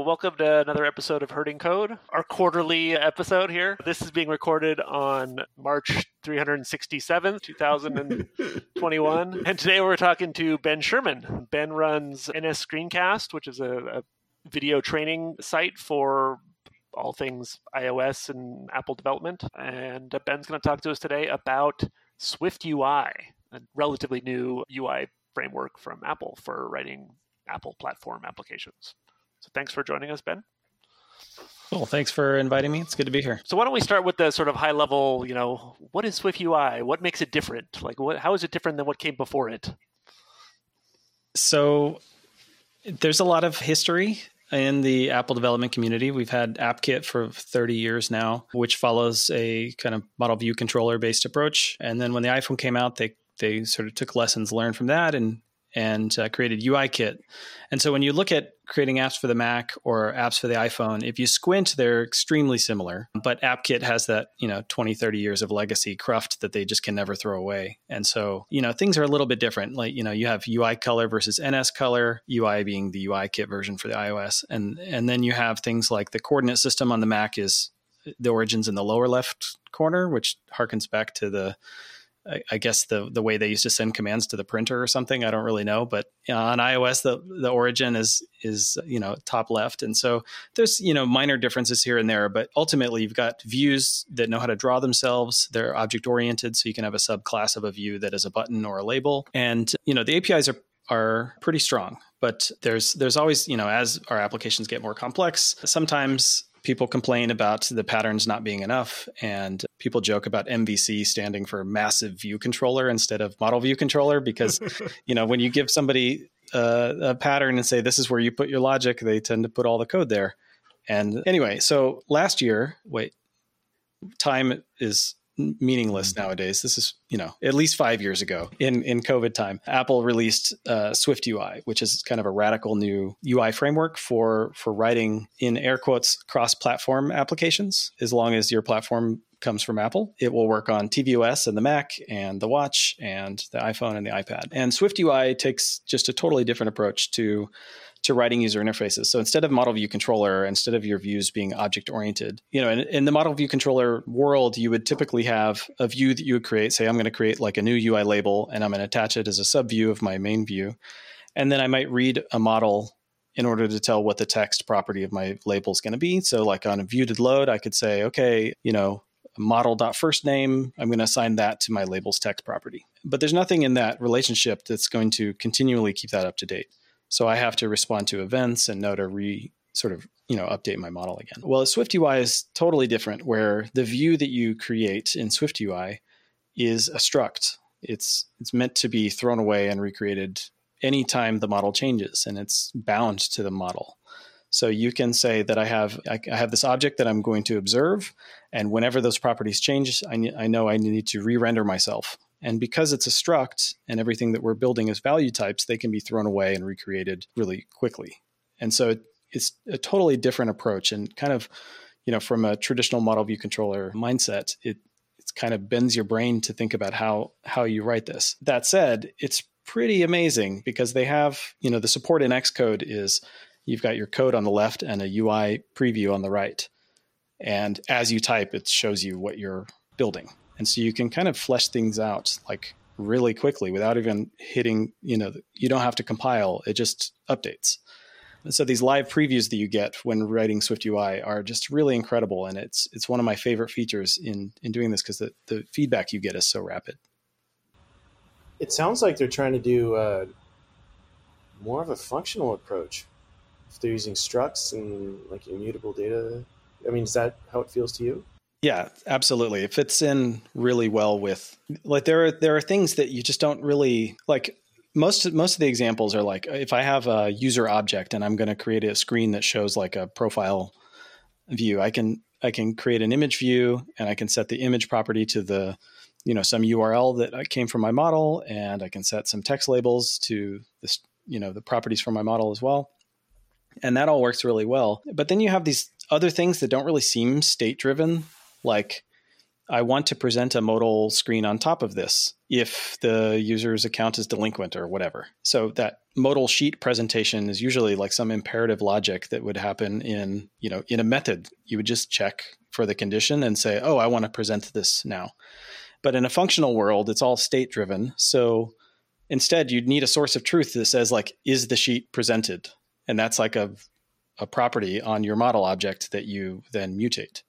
Well, welcome to another episode of Herding Code, our quarterly episode here. This is being recorded on March 367th, 2021. and today we're talking to Ben Scheirman. Ben runs NSScreencast, which is a, a video training site for all things iOS and Apple development. And uh, Ben's going to talk to us today about Swift UI, a relatively new UI framework from Apple for writing Apple platform applications. So thanks for joining us, Ben. Cool. Thanks for inviting me. It's good to be here. So why don't we start with the sort of high level, you know, what is Swift UI? What makes it different? Like what how is it different than what came before it? So there's a lot of history in the Apple development community. We've had AppKit for 30 years now, which follows a kind of model view controller based approach. And then when the iPhone came out, they they sort of took lessons learned from that and and uh, created UIKit. And so when you look at creating apps for the Mac or apps for the iPhone, if you squint, they're extremely similar. But AppKit has that, you know, 20, 30 years of legacy cruft that they just can never throw away. And so, you know, things are a little bit different. Like, you know, you have UI color versus NS color, UI being the UIKit version for the iOS. And and then you have things like the coordinate system on the Mac is the origins in the lower left corner, which harkens back to the I, guess the the way they used to send commands to the printer or something. I don't really know, but know, on iOS the the origin is is you know top left, and so there's you know minor differences here and there, but ultimately you've got views that know how to draw themselves. They're object oriented, so you can have a subclass of a view that is a button or a label, and you know the APIs are are pretty strong but there's there's always you know as our applications get more complex sometimes people complain about the patterns not being enough and people joke about mvc standing for massive view controller instead of model view controller because you know when you give somebody a, a pattern and say this is where you put your logic they tend to put all the code there. And anyway so last year wait time is meaningless mm-hmm. nowadays. This is, you know, at least five years ago in, in COVID time, Apple released uh, Swift UI, which is kind of a radical new UI framework for for writing in air quotes cross platform applications. As long as your platform comes from Apple, it will work on tvOS and the Mac and the Watch and the iPhone and the iPad. And Swift UI takes just a totally different approach to to writing user interfaces. So instead of model view controller, instead of your views being object oriented, you know, in, in, the model view controller world, you would typically have a view that you would create. Say, I'm going to create like a new UI label and I'm going to attach it as a subview of my main view. And then I might read a model in order to tell what the text property of my label is going to be. So like on a view to load, I could say, okay, you know, model.first name, I'm going to assign that to my label's text property. But there's nothing in that relationship that's going to continually keep that up to date. So I have to respond to events and know to re sort of you know update my model again. Well, Swift UI is totally different, where the view that you create in Swift UI is a struct. It's it's meant to be thrown away and recreated anytime the model changes, and it's bound to the model. So you can say that I have I have this object that I'm going to observe, and whenever those properties change, I, I know I need to re-render myself and because it's a struct and everything that we're building is value types, they can be thrown away and recreated really quickly. And so it's a totally different approach and kind of, you know, from a traditional model view controller mindset, it it kind of bends your brain to think about how how you write this. That said, it's pretty amazing because they have, you know, the support in Xcode is you've got your code on the left and a UI preview on the right. And as you type, it shows you what you're building and so you can kind of flesh things out like really quickly without even hitting you know you don't have to compile it just updates. And so these live previews that you get when writing swift ui are just really incredible and it's it's one of my favorite features in in doing this because the, the feedback you get is so rapid. It sounds like they're trying to do uh, more of a functional approach. If they're using structs and like immutable data i mean is that how it feels to you yeah, absolutely. It fits in really well with like there are there are things that you just don't really like most most of the examples are like if I have a user object and I'm going to create a screen that shows like a profile view, I can I can create an image view and I can set the image property to the you know some URL that uh, came from my model and I can set some text labels to this you know the properties from my model as well. And that all works really well. But then you have these other things that don't really seem state driven like I want to present a modal screen on top of this if the user's account is delinquent or whatever. So that modal sheet presentation is usually like some imperative logic that would happen in, you know, in a method. You would just check for the condition and say, "Oh, I want to present this now." But in a functional world, it's all state driven. So instead, you'd need a source of truth that says like, "Is the sheet presented?" And that's like a a property on your model object that you then mutate.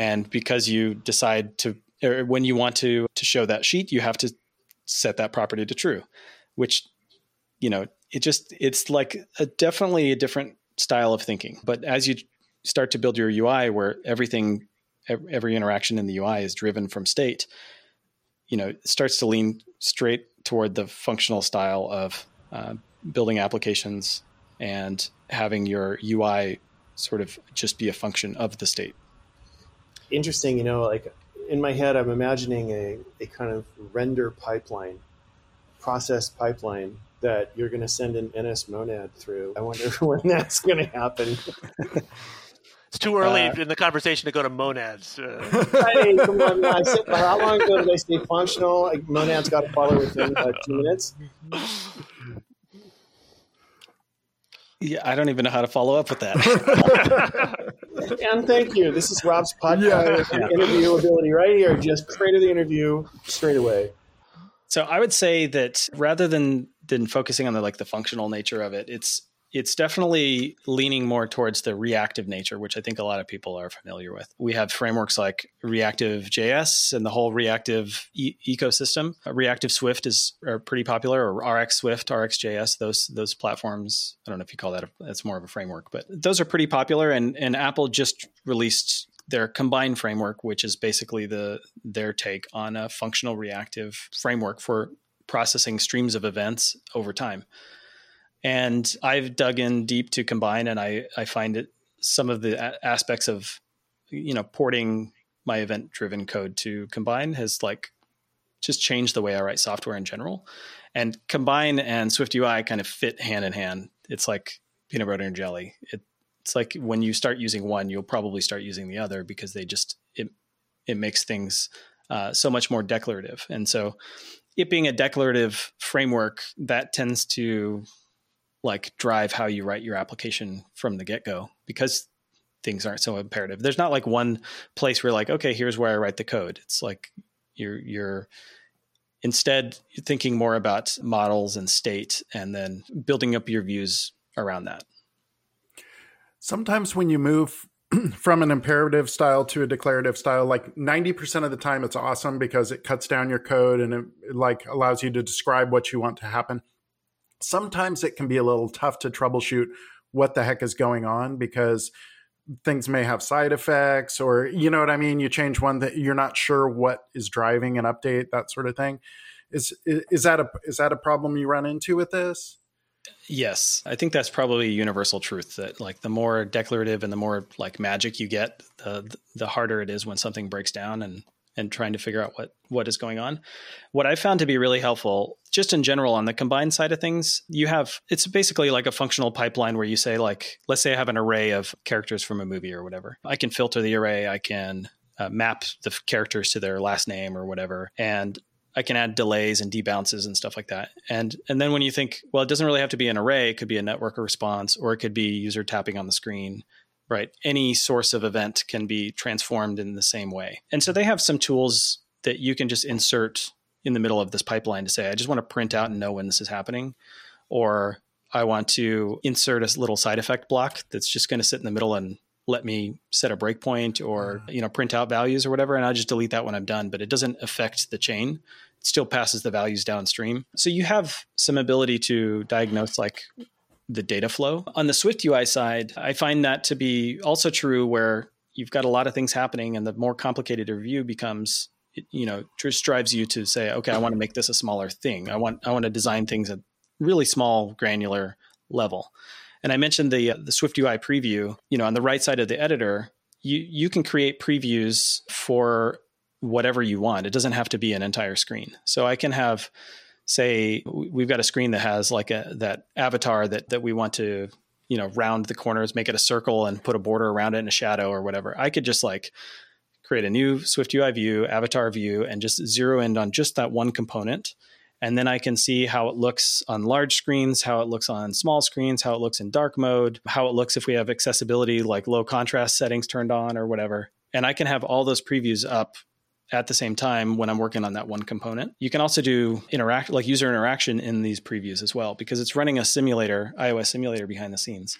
And because you decide to, or when you want to to show that sheet, you have to set that property to true, which, you know, it just it's like a, definitely a different style of thinking. But as you start to build your UI, where everything, every interaction in the UI is driven from state, you know, it starts to lean straight toward the functional style of uh, building applications and having your UI sort of just be a function of the state. Interesting, you know, like in my head, I'm imagining a, a kind of render pipeline, process pipeline that you're going to send an NS monad through. I wonder when that's going to happen. It's too early uh, in the conversation to go to monads. Uh. Hey, come on, I said, how long ago did I say functional? Like, monads got to follow within uh, two minutes. Yeah, I don't even know how to follow up with that. and thank you. This is Rob's podcast yeah. interview ability right here. Just created the interview straight away. So I would say that rather than than focusing on the like the functional nature of it, it's it's definitely leaning more towards the reactive nature, which I think a lot of people are familiar with. We have frameworks like Reactive JS and the whole reactive e- ecosystem. Uh, reactive Swift is pretty popular, or RX Swift, RxJS. Those those platforms. I don't know if you call that. A, that's more of a framework, but those are pretty popular. And and Apple just released their Combine framework, which is basically the their take on a functional reactive framework for processing streams of events over time. And I've dug in deep to combine, and I, I find it some of the aspects of, you know, porting my event driven code to combine has like just changed the way I write software in general. And combine and Swift UI kind of fit hand in hand. It's like peanut butter and jelly. It, it's like when you start using one, you'll probably start using the other because they just it it makes things uh, so much more declarative. And so, it being a declarative framework, that tends to like drive how you write your application from the get go because things aren't so imperative. There's not like one place where like, okay, here's where I write the code. It's like you're you're instead thinking more about models and state and then building up your views around that. Sometimes when you move from an imperative style to a declarative style, like 90% of the time it's awesome because it cuts down your code and it, it like allows you to describe what you want to happen sometimes it can be a little tough to troubleshoot what the heck is going on because things may have side effects or you know what i mean? You change one that you're not sure what is driving an update that sort of thing. Is is that a is that a problem you run into with this? Yes. I think that's probably a universal truth that like the more declarative and the more like magic you get the the harder it is when something breaks down and and trying to figure out what what is going on. What I found to be really helpful, just in general on the Combine side of things, you have it's basically like a functional pipeline where you say like, let's say I have an array of characters from a movie or whatever. I can filter the array. I can uh, map the characters to their last name or whatever, and I can add delays and debounces and stuff like that. And and then when you think, well, it doesn't really have to be an array. It could be a network response, or it could be user tapping on the screen right? Any source of event can be transformed in the same way. And so they have some tools that you can just insert in the middle of this pipeline to say, I just want to print out and know when this is happening. Or I want to insert a little side effect block that's just going to sit in the middle and let me set a breakpoint or mm-hmm. you know print out values or whatever and i just delete that when i'm done but it doesn't affect the chain it still passes the values downstream so you have some ability to diagnose like the data flow. On the Swift UI side, I find that to be also true where you've got a lot of things happening and the more complicated a review becomes, it, you know, just drives you to say, okay, I want to make this a smaller thing. I want I want to design things at really small granular level. And I mentioned the uh, the Swift UI preview, you know, on the right side of the editor, you you can create previews for whatever you want. It doesn't have to be an entire screen. So I can have say we've got a screen that has like a that avatar that that we want to you know round the corners make it a circle and put a border around it and a shadow or whatever i could just like create a new Swift UI view, avatar view, and just zero in on just that one component. And then I can see how it looks on large screens, how it looks on small screens, how it looks in dark mode, how it looks if we have accessibility like low contrast settings turned on or whatever. And I can have all those previews up at the same time when I'm working on that one component. You can also do interact like user interaction in these previews as well because it's running a simulator, iOS simulator behind the scenes.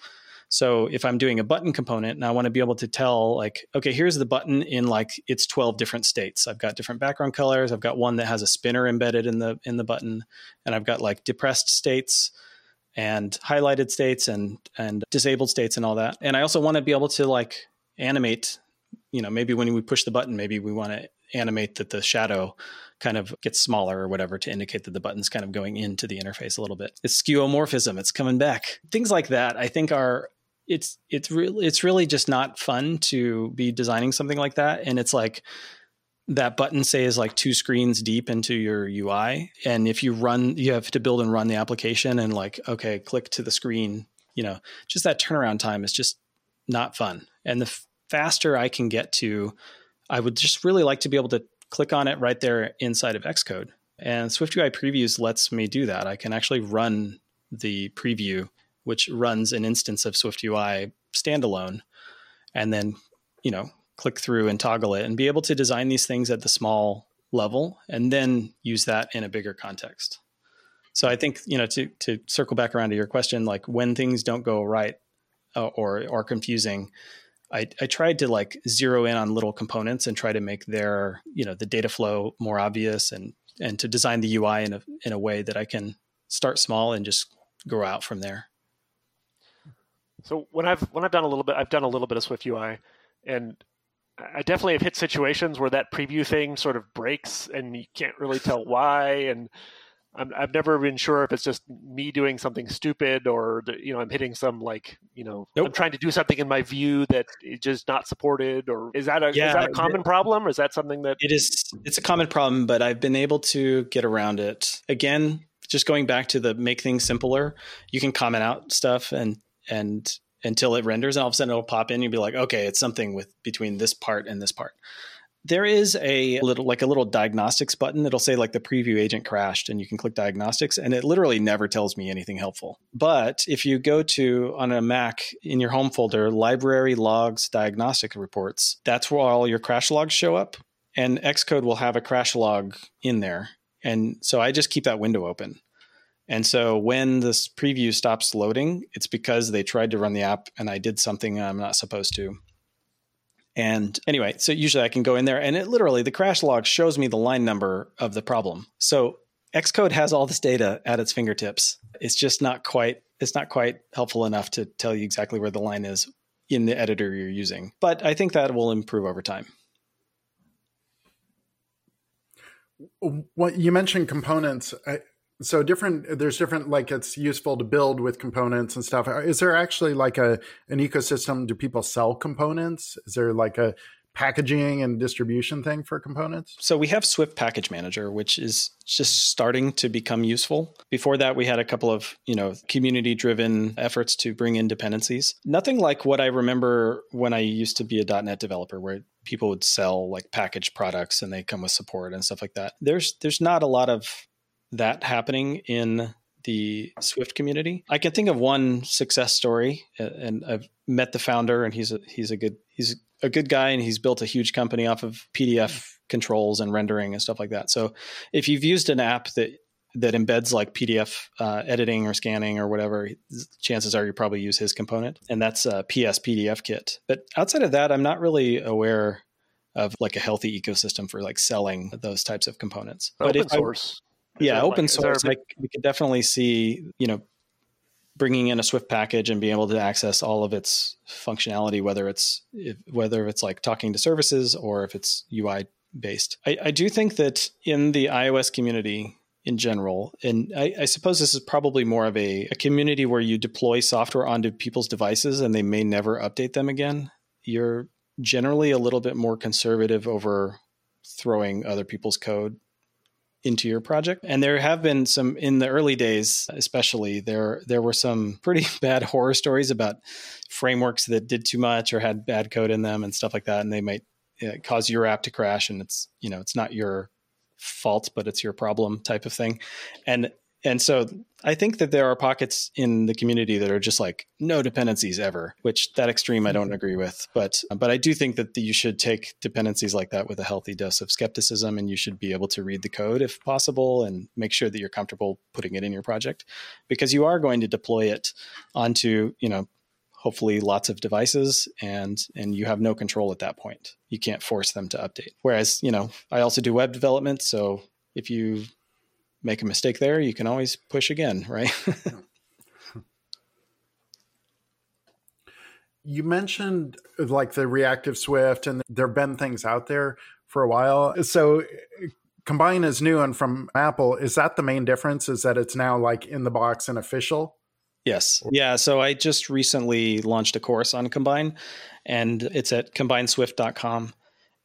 So if I'm doing a button component and I want to be able to tell like, okay, here's the button in like its 12 different states. I've got different background colors. I've got one that has a spinner embedded in the in the button, and I've got like depressed states and highlighted states and and disabled states and all that. And I also want to be able to like animate, you know, maybe when we push the button, maybe we want to animate that the shadow kind of gets smaller or whatever to indicate that the button's kind of going into the interface a little bit. It's skeuomorphism, it's coming back. Things like that I think are it's it's really it's really just not fun to be designing something like that and it's like that button say is like two screens deep into your UI and if you run you have to build and run the application and like okay click to the screen you know just that turnaround time is just not fun and the faster I can get to I would just really like to be able to click on it right there inside of Xcode and SwiftUI previews lets me do that I can actually run the preview which runs an instance of SwiftUI standalone, and then you know click through and toggle it and be able to design these things at the small level and then use that in a bigger context. So I think you know to to circle back around to your question, like when things don't go right uh, or or confusing, I, I tried to like zero in on little components and try to make their you know the data flow more obvious and and to design the UI in a in a way that I can start small and just grow out from there. So when I've when I've done a little bit, I've done a little bit of Swift UI, and I definitely have hit situations where that preview thing sort of breaks, and you can't really tell why. And i have never been sure if it's just me doing something stupid or you know I'm hitting some like you know nope. I'm trying to do something in my view that is just not supported. Or is that a yeah, is that a common problem? Or is that something that it is? It's a common problem, but I've been able to get around it. Again, just going back to the make things simpler, you can comment out stuff and and until it renders and all of a sudden it'll pop in you'll be like okay it's something with between this part and this part there is a little like a little diagnostics button that'll say like the preview agent crashed and you can click diagnostics and it literally never tells me anything helpful. But if you go to on a mac in your home folder library logs diagnostic reports that's where all your crash logs show up and xcode will have a crash log in there. And so i just keep that window open. And so when this preview stops loading, it's because they tried to run the app and I did something I'm not supposed to. And anyway, so usually I can go in there and it literally, the crash log shows me the line number of the problem. So Xcode has all this data at its fingertips. It's just not quite, it's not quite helpful enough to tell you exactly where the line is in the editor you're using. But I think that will improve over time. What you mentioned components. So different there's different like it's useful to build with components and stuff. Is there actually like a an ecosystem? Do people sell components? Is there like a packaging and distribution thing for components? So we have swift package manager which is just starting to become useful. Before that we had a couple of you know community driven efforts to bring in dependencies. Nothing like what i remember when i used to be a. Net developer where people would sell like packaged products and they come with support and stuff like that. There's there's not a lot of that happening in the Swift community. I can think of one success story, and I've met the founder, and he's a he's a good he's a good guy, and he's built a huge company off of PDF controls and rendering and stuff like that. So, if you've used an app that that embeds like PDF uh, editing or scanning or whatever, chances are you probably use his component, and that's a PSPDFKit. But outside of that, I'm not really aware of like a healthy ecosystem for like selling those types of components. But open source. I, yeah, open like, source. Like we could definitely see, you know, bringing in a Swift package and being able to access all of its functionality, whether it's if, whether it's like talking to services or if it's UI based. I, I do think that in the iOS community in general, and I, I suppose this is probably more of a, a community where you deploy software onto people's devices and they may never update them again. You're generally a little bit more conservative over throwing other people's code into your project. And there have been some in the early days, especially there there were some pretty bad horror stories about frameworks that did too much or had bad code in them and stuff like that. And they might uh, cause your app to crash, and it's you know it's not your fault, but it's your problem type of thing. And and so I think that there are pockets in the community that are just like no dependencies ever, which that extreme I don't mm-hmm. agree with. But but I do think that you should take dependencies like that with a healthy dose of skepticism, and you should be able to read the code if possible, and make sure that you're comfortable putting it in your project, because you are going to deploy it onto you know hopefully lots of devices and and you have no control at that point. You can't force them to update. Whereas you know i also do web development so if you make a mistake there you can always push again right you mentioned like the reactive swift and there have been things out there for a while so combine is new and from apple is that the main difference is that it's now like in the box and official Yes. Yeah. So I just recently launched a course on Combine and it's at combineswift.com.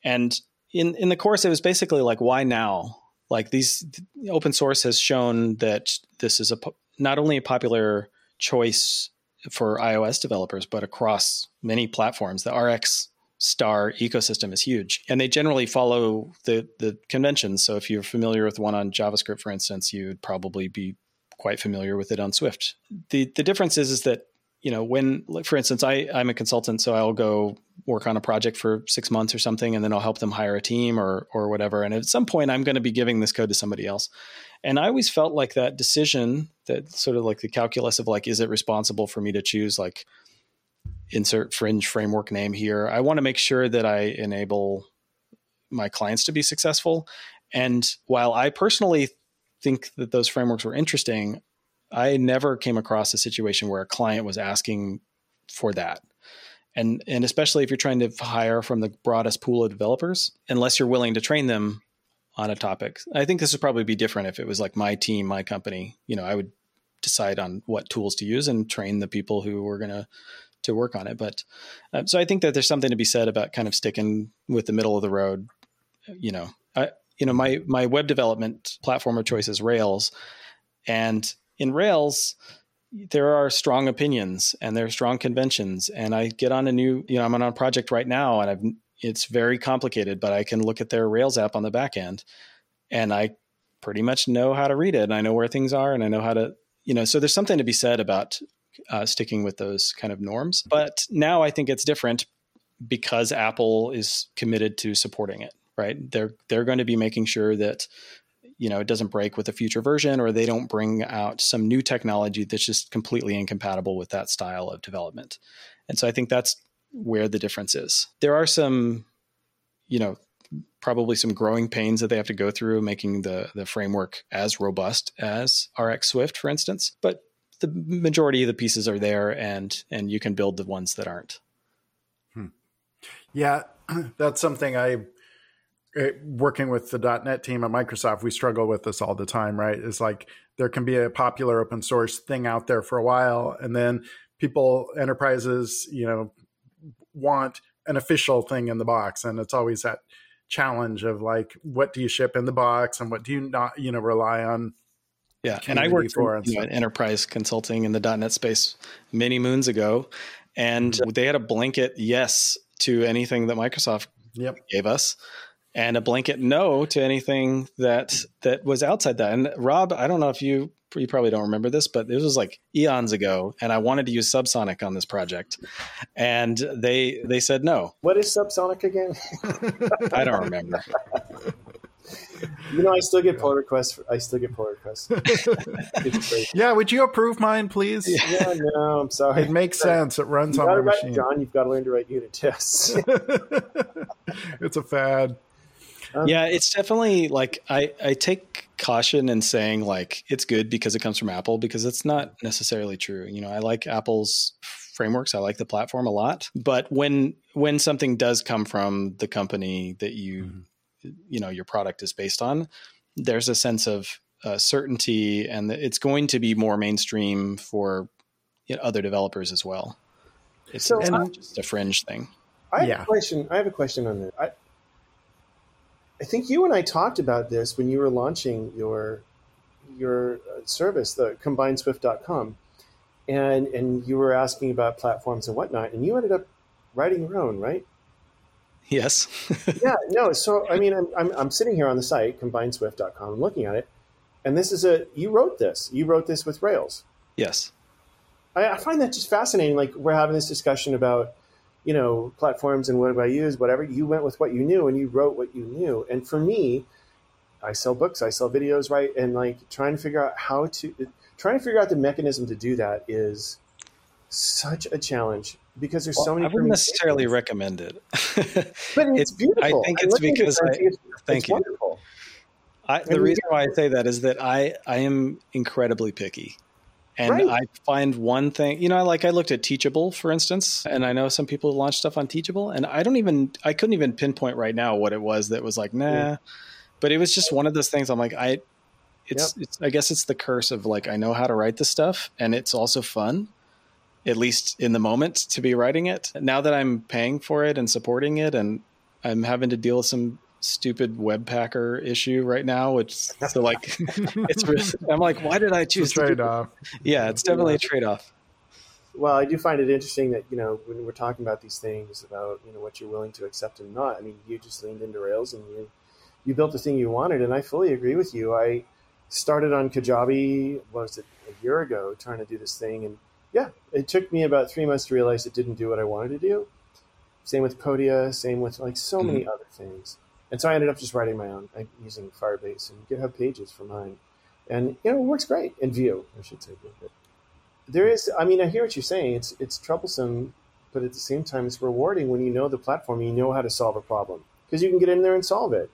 And in, in the course, it was basically like, why now? Like these open source has shown that this is a not only a popular choice for iOS developers, but across many platforms. The RX star ecosystem is huge and they generally follow the the conventions so if you're familiar with one on javascript for instance you'd probably be quite familiar with it on Swift. The the difference is is that you know when like for instance I I'm a consultant so I'll go work on a project for 6 months or something and then I'll help them hire a team or or whatever and at some point I'm going to be giving this code to somebody else. And I always felt like that decision that sort of like the calculus of like is it responsible for me to choose like insert fringe framework name here. I want to make sure that I enable my clients to be successful and while I personally think that those frameworks were interesting, I never came across a situation where a client was asking for that. And and especially if you're trying to hire from the broadest pool of developers, unless you're willing to train them on a topic. I think this would probably be different if it was like my team, my company. You know, I would decide on what tools to use and train the people who were going to to work on it. But uh, so I think that there's something to be said about kind of sticking with the middle of the road. You know, I, you know my my web development platform of choice is Rails, and in Rails there are strong opinions and there are strong conventions. And I get on a new, you know, I'm on a project right now, and I've it's very complicated, but I can look at their Rails app on the back end, and I pretty much know how to read it, and I know where things are, and I know how to, you know. So there's something to be said about uh, sticking with those kind of norms. But now I think it's different because Apple is committed to supporting it right? They're they're going to be making sure that you know it doesn't break with a future version or they don't bring out some new technology that's just completely incompatible with that style of development. And so I think that's where the difference is. There are some you know probably some growing pains that they have to go through making the the framework as robust as RX Swift for instance, but the majority of the pieces are there and and you can build the ones that aren't. Hmm. Yeah, that's something I working with the .NET team at Microsoft, we struggle with this all the time, right? It's like there can be a popular open source thing out there for a while, and then people, enterprises, you know, want an official thing in the box, and it's always that challenge of like, what do you ship in the box, and what do you not, you know, rely on. Yeah, and I worked for you know, enterprise consulting in the .NET space many moons ago, and mm-hmm. they had a blanket yes to anything that Microsoft yep. gave us and a blanket no to anything that that was outside that. And Rob, I don't know if you you probably don't remember this, but this was like eons ago, and I wanted to use Subsonic on this project, and they they said no. What is Subsonic again? I don't remember. You know, I still get pull requests. For, I still get pull requests. yeah, would you approve mine, please? Yeah, no, I'm sorry. It makes sense. It runs on my write, machine. John, you've got to learn to write unit tests. it's a fad. Um, yeah, it's definitely like I, I take caution in saying like it's good because it comes from Apple because it's not necessarily true. You know, I like Apple's frameworks. I like the platform a lot, but when when something does come from the company that you mm-hmm. you know your product is based on, there's a sense of uh, certainty, and it's going to be more mainstream for you know, other developers as well. It's, so, it's not just a fringe thing. I have yeah. a question. I have a question on that. I, I think you and I talked about this when you were launching your your uh, service, the combineswift.com, and and you were asking about platforms and whatnot, and you ended up writing your own, right? Yes. yeah, no. So, I mean, I'm, I'm, I'm sitting here on the site, combineswift.com, I'm looking at it, and this is a, you wrote this. You wrote this with Rails. Yes. I, I find that just fascinating. Like, we're having this discussion about, you know, platforms and what do I use, whatever. You went with what you knew and you wrote what you knew. And for me, I sell books, I sell videos, right? And like trying to figure out how to, trying to figure out the mechanism to do that is such a challenge because there's well, so many. I wouldn't necessarily recommend it, but it's, beautiful. I think it's because I, it's, thank it's you. Wonderful. I, the reason why I say that is that I I am incredibly picky. And right. I find one thing, you know, like I looked at Teachable, for instance, and I know some people launch stuff on Teachable, and I don't even, I couldn't even pinpoint right now what it was that was like, nah. Yeah. But it was just one of those things. I'm like, I, it's, yep. it's, I guess it's the curse of like, I know how to write this stuff, and it's also fun, at least in the moment to be writing it. Now that I'm paying for it and supporting it, and I'm having to deal with some stupid webpacker issue right now, which so like it's really, I'm like, why did I choose trade off? Yeah, it's definitely a trade off. Well, I do find it interesting that you know when we're talking about these things about you know what you're willing to accept and not. I mean, you just leaned into Rails and you you built the thing you wanted, and I fully agree with you. I started on Kajabi what was it a year ago, trying to do this thing, and yeah, it took me about three months to realize it didn't do what I wanted to do. Same with Podia, same with like so mm-hmm. many other things and so I ended up just writing my own using Firebase and GitHub Pages for mine, and you know it works great in Vue, I should say. There is, I mean, I hear what you're saying. It's it's troublesome, but at the same time, it's rewarding when you know the platform, you know how to solve a problem because you can get in there and solve it.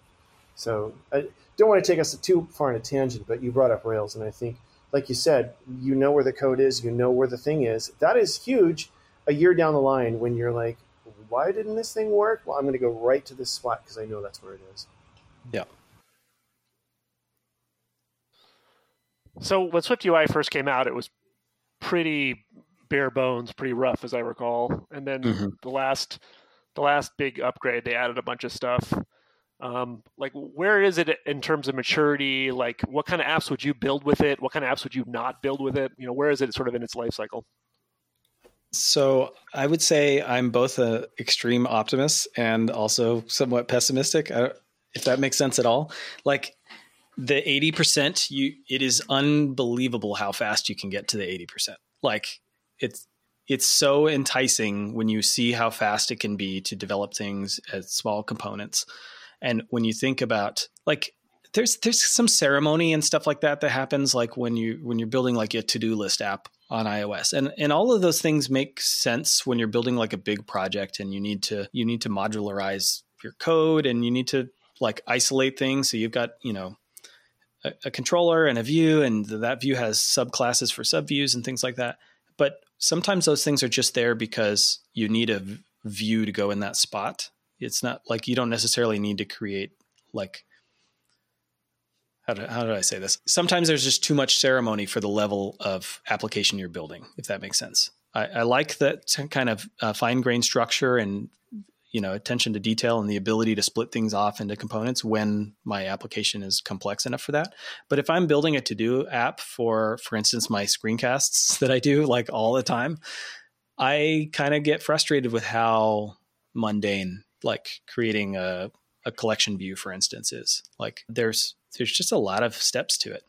So I don't want to take us too far in a tangent, but you brought up Rails, and I think, like you said, you know where the code is, you know where the thing is. That is huge. A year down the line, when you're like, why didn't this thing work? Well, I'm going to go right to this spot because I know that's where it is. Yeah. So when Swift UI first came out, it was pretty bare bones, pretty rough, as I recall. And then mm-hmm. the last, the last big upgrade, they added a bunch of stuff. Um, like, where is it in terms of maturity? Like, what kind of apps would you build with it? What kind of apps would you not build with it? You know, where is it sort of in its life cycle? So I would say I'm both an extreme optimist and also somewhat pessimistic, uh, if that makes sense at all. Like the 80%, you it is unbelievable how fast you can get to the 80%. Like it's it's so enticing when you see how fast it can be to develop things as small components. And when you think about like there's there's some ceremony and stuff like that that happens like when you when you're building like a to-do list app on iOS. And and all of those things make sense when you're building like a big project and you need to you need to modularize your code and you need to like isolate things so you've got, you know, a, a controller and a view and that view has subclasses for subviews and things like that. But sometimes those things are just there because you need a view to go in that spot. It's not like you don't necessarily need to create like how did, how I say this? Sometimes there's just too much ceremony for the level of application you're building, if that makes sense. I, I like that kind of uh, fine grained structure and you know attention to detail and the ability to split things off into components when my application is complex enough for that. But if I'm building a to do app for, for instance, my screencasts that I do like all the time, I kind of get frustrated with how mundane like creating a, a collection view, for instance, is. Like there's there's just a lot of steps to it.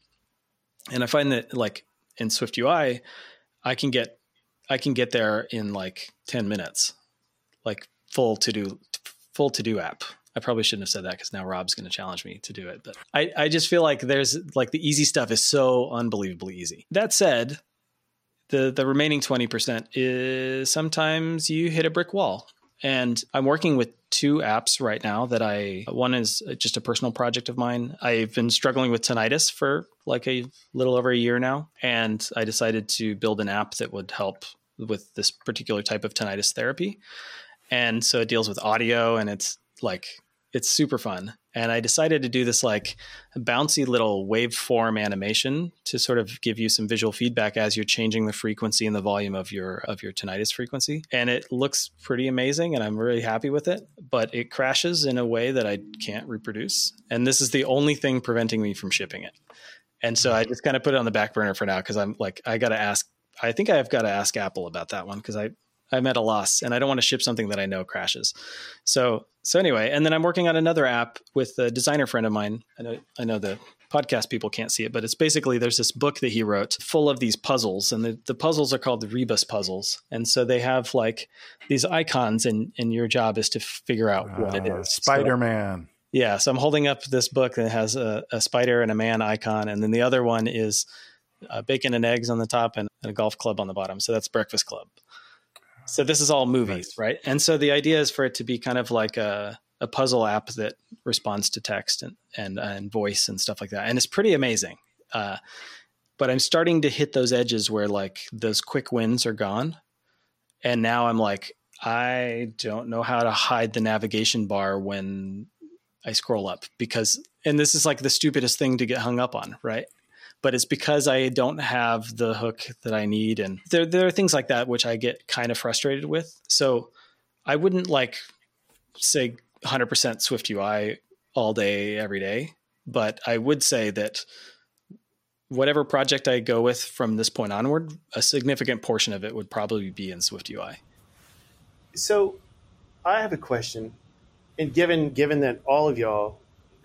And I find that like in Swift UI, I can get I can get there in like 10 minutes. Like full to do full to do app. I probably shouldn't have said that because now Rob's going to challenge me to do it. But I, I just feel like there's like the easy stuff is so unbelievably easy. That said, the the remaining 20% is sometimes you hit a brick wall. And I'm working with two apps right now that I one is just a personal project of mine. I've been struggling with tinnitus for like a little over a year now, and I decided to build an app that would help with this particular type of tinnitus therapy. And so it deals with audio and it's like it's super fun. And I decided to do this like bouncy little waveform animation to sort of give you some visual feedback as you're changing the frequency and the volume of your of your tinnitus frequency. And it looks pretty amazing and I'm really happy with it, but it crashes in a way that I can't reproduce. And this is the only thing preventing me from shipping it. And so I just kind of put it on the back burner for now because I'm like I got to ask I think I've got to ask Apple about that one because I I'm at a loss and I don't want to ship something that I know crashes. So so anyway, and then I'm working on another app with a designer friend of mine. I know, I know the podcast people can't see it, but it's basically there's this book that he wrote full of these puzzles, and the, the puzzles are called the Rebus puzzles. And so they have like these icons, and, and your job is to figure out what it Uh, is. Spider Man. Yeah, so I'm holding up this book that has a, a spider and a man icon, and then the other one is uh, bacon and eggs on the top and, and a golf club on the bottom. So that's Breakfast Club. So this is all movies, right? And so the idea is for it to be kind of like a, a puzzle app that responds to text and, and and voice and stuff like that, and it's pretty amazing. Uh, but I'm starting to hit those edges where like those quick wins are gone, and now I'm like, I don't know how to hide the navigation bar when I scroll up because, and this is like the stupidest thing to get hung up on, right? But it's because I don't have the hook that I need. And there, there are things like that which I get kind of frustrated with. So I wouldn't like say 100% Swift UI all day, every day. But I would say that whatever project I go with from this point onward, a significant portion of it would probably be in Swift UI. So, I have a question, and given given that all of y'all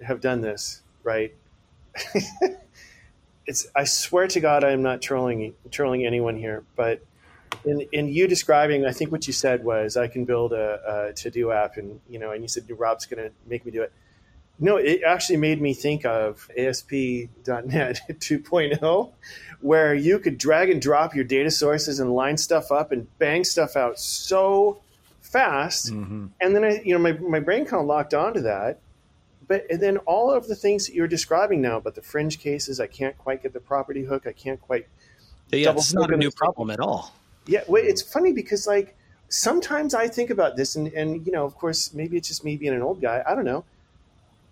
have done this, right? it's I swear to God, I am not trolling trolling anyone here, but in in you describing, I think what you said was I can build a, a to do app, and you know, and you said Rob's going to make me do it. No, it actually made me think of ASP.NET 2.0, where you could drag and drop your data sources and line stuff up and bang stuff out so fast. Mm-hmm. And then I, you know, my, my brain kind of locked onto that. But and then all of the things that you're describing now, but the fringe cases, I can't quite get the property hook. I can't quite. Yeah, it's not a new problem at all. Yeah, well, it's funny because like sometimes I think about this, and and you know, of course, maybe it's just me being an old guy. I don't know,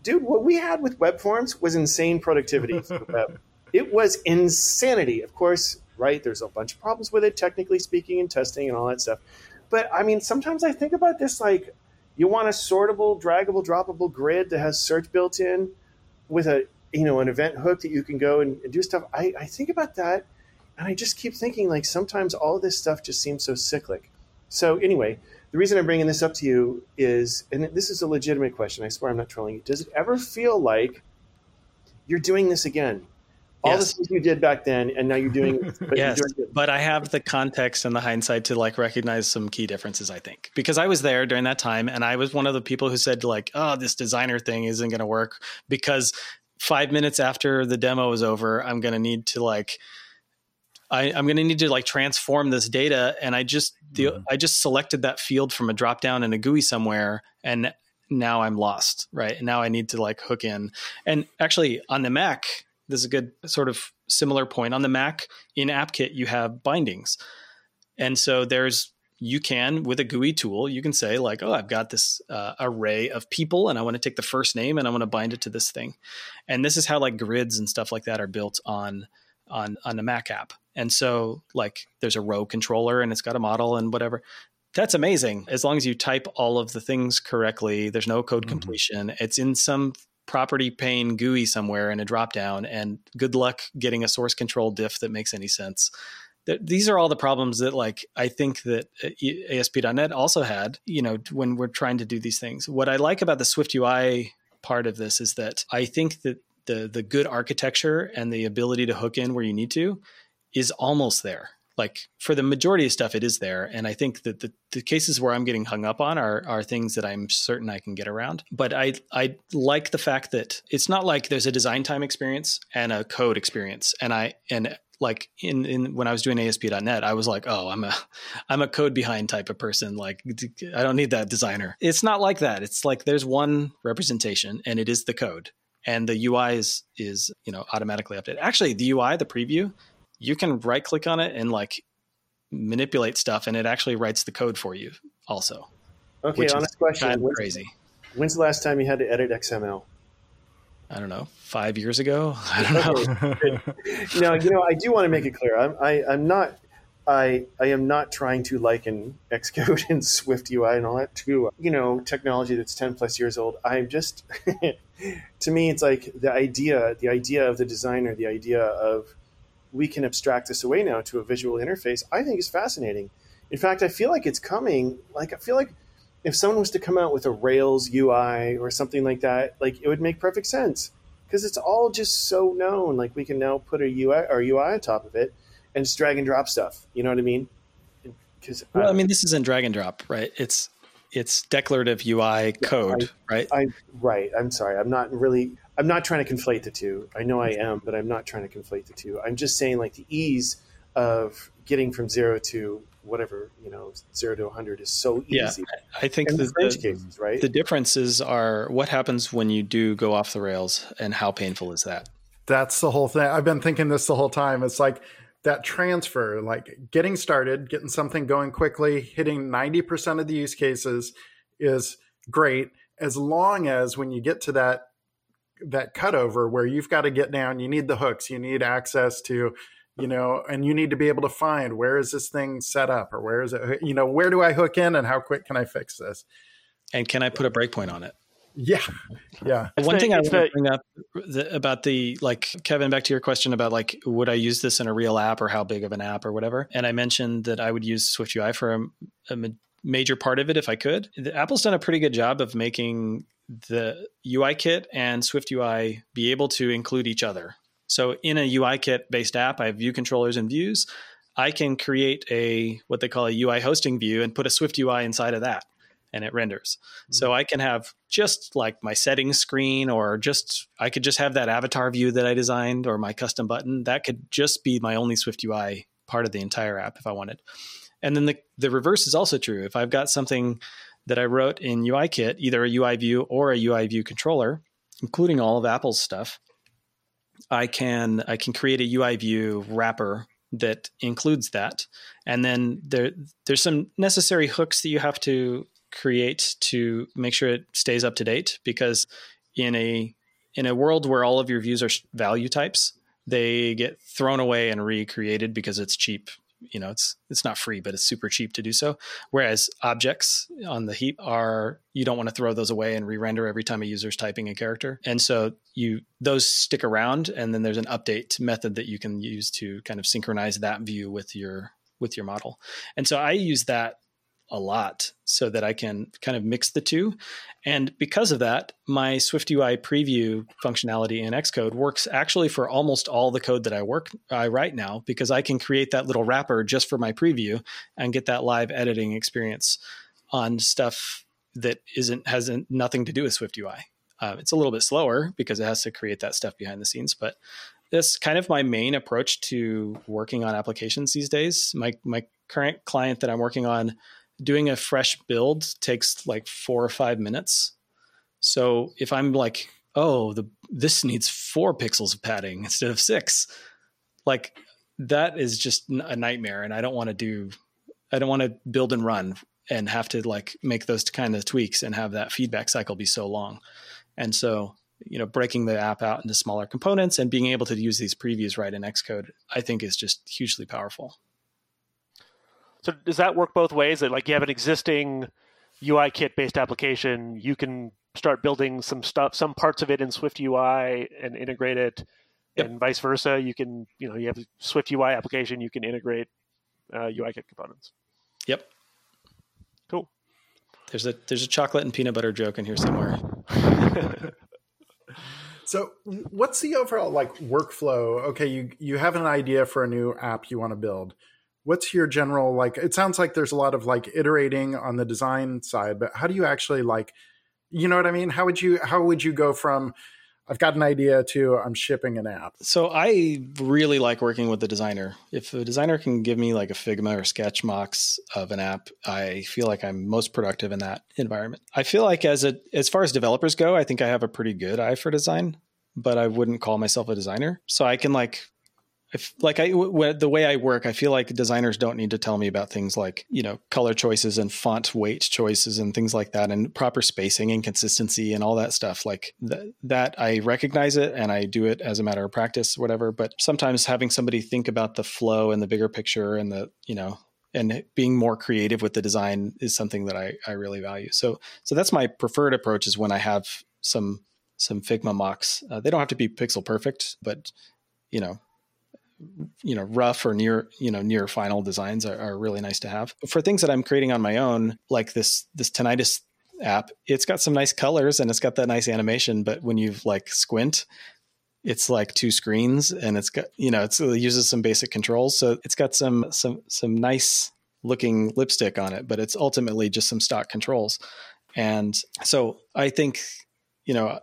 dude. What we had with web forms was insane productivity. It was insanity. Of course, right? There's a bunch of problems with it, technically speaking, and testing and all that stuff. But I mean, sometimes I think about this like you want a sortable, draggable, droppable grid that has search built in with a you know an event hook that you can go and, and do stuff. I, I think about that, and I just keep thinking like sometimes all this stuff just seems so cyclic. So anyway, the reason I'm bringing this up to you is, and this is a legitimate question. I swear I'm not trolling you. Does it ever feel like you're doing this again? All Yes. the things you did back then, and now you're doing. But yes, you're doing it. but I have the context and the hindsight to like recognize some key differences. I think because I was there during that time, and I was one of the people who said like, "Oh, this designer thing isn't going to work," because five minutes after the demo is over, I'm going to need to like. I, I'm going to need to like transform this data, and I just the, Mhm. I just selected that field from a drop down in a GUI somewhere, and now I'm lost, right? And now I need to like hook in. And actually, on the Mac, this is a good sort of similar point. On the Mac, in AppKit, you have bindings. And so there's, you can, with a GUI tool, you can say, like, oh, I've got this uh, array of people and I want to take the first name and I want to bind it to this thing. And this is how like grids and stuff like that are built on on on a Mac app. And so like there's a row controller and it's got a model and whatever. That's amazing. As long as you type all of the things correctly, there's no code Mhm. completion. It's in some property pane GUI somewhere in a dropdown, and good luck getting a source control diff that makes any sense. These are all the problems that, like, I think that uh, ASP.NET also had. You know, when we're trying to do these things. What I like about the Swift UI part of this is that I think that the the good architecture and the ability to hook in where you need to is almost there. Like for the majority of stuff, it is there, and I think that the, the cases where I'm getting hung up on are are things that I'm certain I can get around. But I I like the fact that it's not like there's a design time experience and a code experience, and I and like in in when I was doing ASP.NET, I was like, oh, I'm a I'm a code behind type of person. Like I don't need that designer. It's not like that. It's like there's one representation, and it is the code, and the UI is is you know automatically updated. Actually, the UI, the preview, you can right click on it and like manipulate stuff, and it actually writes the code for you. Also, Okay, honest question. kind of When's, crazy. when's the last time you had to edit XML? I don't know, five years ago. I don't know. Now, you know, I do want to make it clear. I'm, I, I'm not. I, I am not trying to liken Xcode and Swift UI and all that to you know technology that's ten plus years old. I'm just to me, it's like the idea, the idea of the designer, the idea of we can abstract this away now to a visual interface. I think is fascinating. In fact, I feel like it's coming. Like I feel like if someone was to come out with a Rails UI or something like that, like it would make perfect sense because it's all just so known. Like we can now put a UI or UI on top of it and just drag and drop stuff. You know what I mean? Because well, I mean, this isn't drag and drop, right? It's it's declarative UI code, I, right? I right. I'm sorry. I'm not really. I'm not trying to conflate the two. I know I am, but I'm not trying to conflate the two. I'm just saying like the ease of getting from zero to whatever you know zero to 100 is so easy yeah, i think the, the, cases, right? the differences are what happens when you do go off the rails and how painful is that that's the whole thing i've been thinking this the whole time it's like that transfer like getting started getting something going quickly hitting 90% of the use cases is great as long as when you get to that that cutover where you've got to get down you need the hooks you need access to you know, and you need to be able to find where is this thing set up or where is it, you know, where do I hook in and how quick can I fix this? And can I put a breakpoint on it? Yeah. Yeah. One thing I want to bring up the, about the, like, Kevin, back to your question about, like, would I use this in a real app or how big of an app or whatever? And I mentioned that I would use SwiftUI for a, a major part of it if I could. The, Apple's done a pretty good job of making the UI kit and SwiftUI be able to include each other. So in a UIKit based app, I have view controllers and views. I can create a what they call a UI hosting view and put a Swift UI inside of that and it renders. Mm-hmm. So I can have just like my settings screen or just I could just have that avatar view that I designed or my custom button. That could just be my only Swift UI part of the entire app if I wanted. And then the the reverse is also true. If I've got something that I wrote in UIKit, either a UI view or a UI view controller, including all of Apple's stuff, I can I can create a UI view wrapper that includes that, and then there there's some necessary hooks that you have to create to make sure it stays up to date because in a in a world where all of your views are value types, they get thrown away and recreated because it's cheap. You know it's it's not free but it's super cheap to do so. Whereas objects on the heap are you don't want to throw those away and re-render every time a user's typing a character. And so you those stick around and then there's an update method that you can use to kind of synchronize that view with your with your model. And so i use that a lot so that I can kind of mix the two. And because of that, my SwiftUI preview functionality in Xcode works actually for almost all the code that I work I write now because I can create that little wrapper just for my preview and get that live editing experience on stuff that isn't has nothing to do with SwiftUI. Uh, it's a little bit slower because it has to create that stuff behind the scenes, but that's kind of my main approach to working on applications these days. My my current client that I'm working on doing a fresh build takes like four or five minutes. So if I'm like, oh, the this needs four pixels of padding instead of six, like that is just a nightmare, and I don't want to do. I don't want to build and run and have to like make those kind of tweaks and have that feedback cycle be so long. And so, you know, breaking the app out into smaller components and being able to use these previews right in Xcode, I think is just hugely powerful. So does that work both ways? That like you have an existing UI kit based application, you can start building some stuff, some parts of it in Swift UI and integrate it, yep. and vice versa. You can, you know, you have a Swift UI application, you can integrate uh, UI kit components. Yep. Cool. There's a there's a chocolate and peanut butter joke in here somewhere. so what's the overall like workflow okay you you have an idea for a new app you want to build what's your general like it sounds like there's a lot of like iterating on the design side but how do you actually like you know what i mean? How would you how would you go from i've got an idea to i'm shipping an app so i really like working with the designer. If a designer can give me like a figma or sketch mocks of an app i feel like i'm most productive in that environment. I feel like as a as far as developers go i think i have a pretty good eye for design but I wouldn't call myself a designer. So I can like if like I the way I work, I feel like designers don't need to tell me about things like you know color choices and font weight choices and things like that, and proper spacing and consistency and all that stuff. Like th- that, I recognize it and I do it as a matter of practice, whatever. But sometimes having somebody think about the flow and the bigger picture and the you know and being more creative with the design is something that I, I really value. So so that's my preferred approach is when I have some some Figma mocks. Uh, they don't have to be pixel perfect, but you know you know rough or near you know near final designs are, are really nice to have. But for things that I'm creating on my own, like this this tinnitus app, it's got some nice colors and it's got that nice animation. But when you've like squint, it's like two screens and it's got you know it's, it uses some basic controls, so it's got some some some nice looking lipstick on it, but it's ultimately just some stock controls. And so I think you know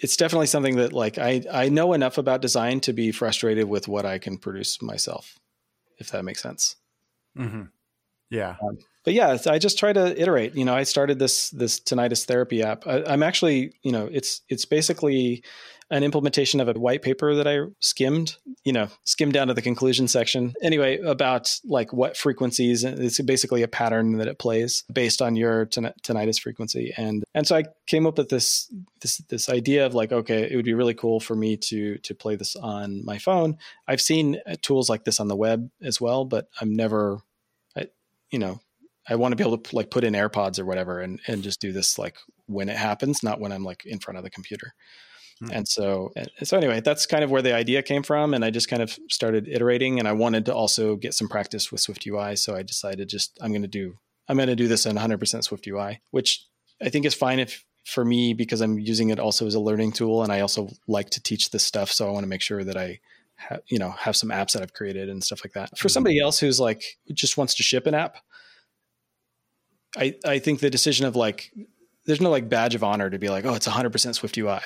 it's definitely something that like I I know enough about design to be frustrated with what I can produce myself, if that makes sense. Mm-hmm. Yeah. Um, but yeah, I just try to iterate. You know, I started this this tinnitus therapy app. I, I'm actually, you know, it's it's basically an implementation of a white paper that I skimmed, you know, skimmed down to the conclusion section. Anyway, about like what frequencies, and it's basically a pattern that it plays based on your tinnitus frequency. And and so I came up with this this this idea of like, okay, it would be really cool for me to to play this on my phone. I've seen uh, tools like this on the web as well, but I'm never, I, you know, I want to be able to like put in AirPods or whatever and and just do this like when it happens, not when I'm like in front of the computer. Hmm. And so, so anyway, that's kind of where the idea came from. And I just kind of started iterating and I wanted to also get some practice with Swift UI. So I decided just, I'm going to do, I'm going to do this in 100% Swift UI, which I think is fine if for me, because I'm using it also as a learning tool. And I also like to teach this stuff. So I want to make sure that I, have, you know, have some apps that I've created and stuff like that. For hmm. somebody else who's like, just wants to ship an app, I, I think the decision of like, there's no like badge of honor to be like, oh, it's 100% Swift UI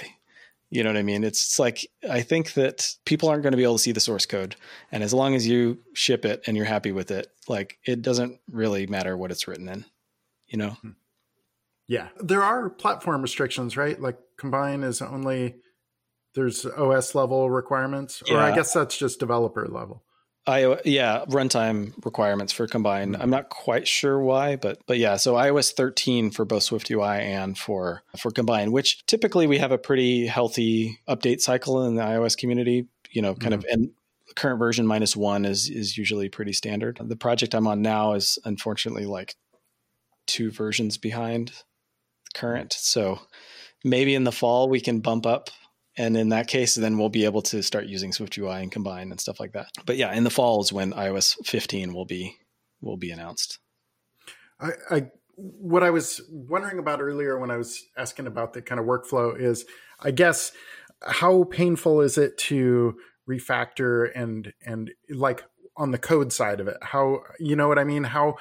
you know what I mean? It's, it's like I think that people aren't going to be able to see the source code, and as long as you ship it and you're happy with it, like it doesn't really matter what it's written in. You know? Hmm. Yeah, there are platform restrictions, right? Like Combine is only there's OS level requirements, yeah. or I guess that's just developer level. I yeah, runtime requirements for Combine. Mm-hmm. I'm not quite sure why, but but yeah, so iOS 13 for both Swift UI and for for Combine, which typically we have a pretty healthy update cycle in the iOS community. You know, kind mm-hmm. of and current version minus one is is usually pretty standard. The project I'm on now is unfortunately like two versions behind current, so maybe in the fall we can bump up and in that case, then we'll be able to start using Swift UI and combine and stuff like that. But yeah, in the fall is when iOS 15 will be will be announced. I, I what I was wondering about earlier when I was asking about the kind of workflow is, I guess, how painful is it to refactor and and like on the code side of it? How you know what I mean? How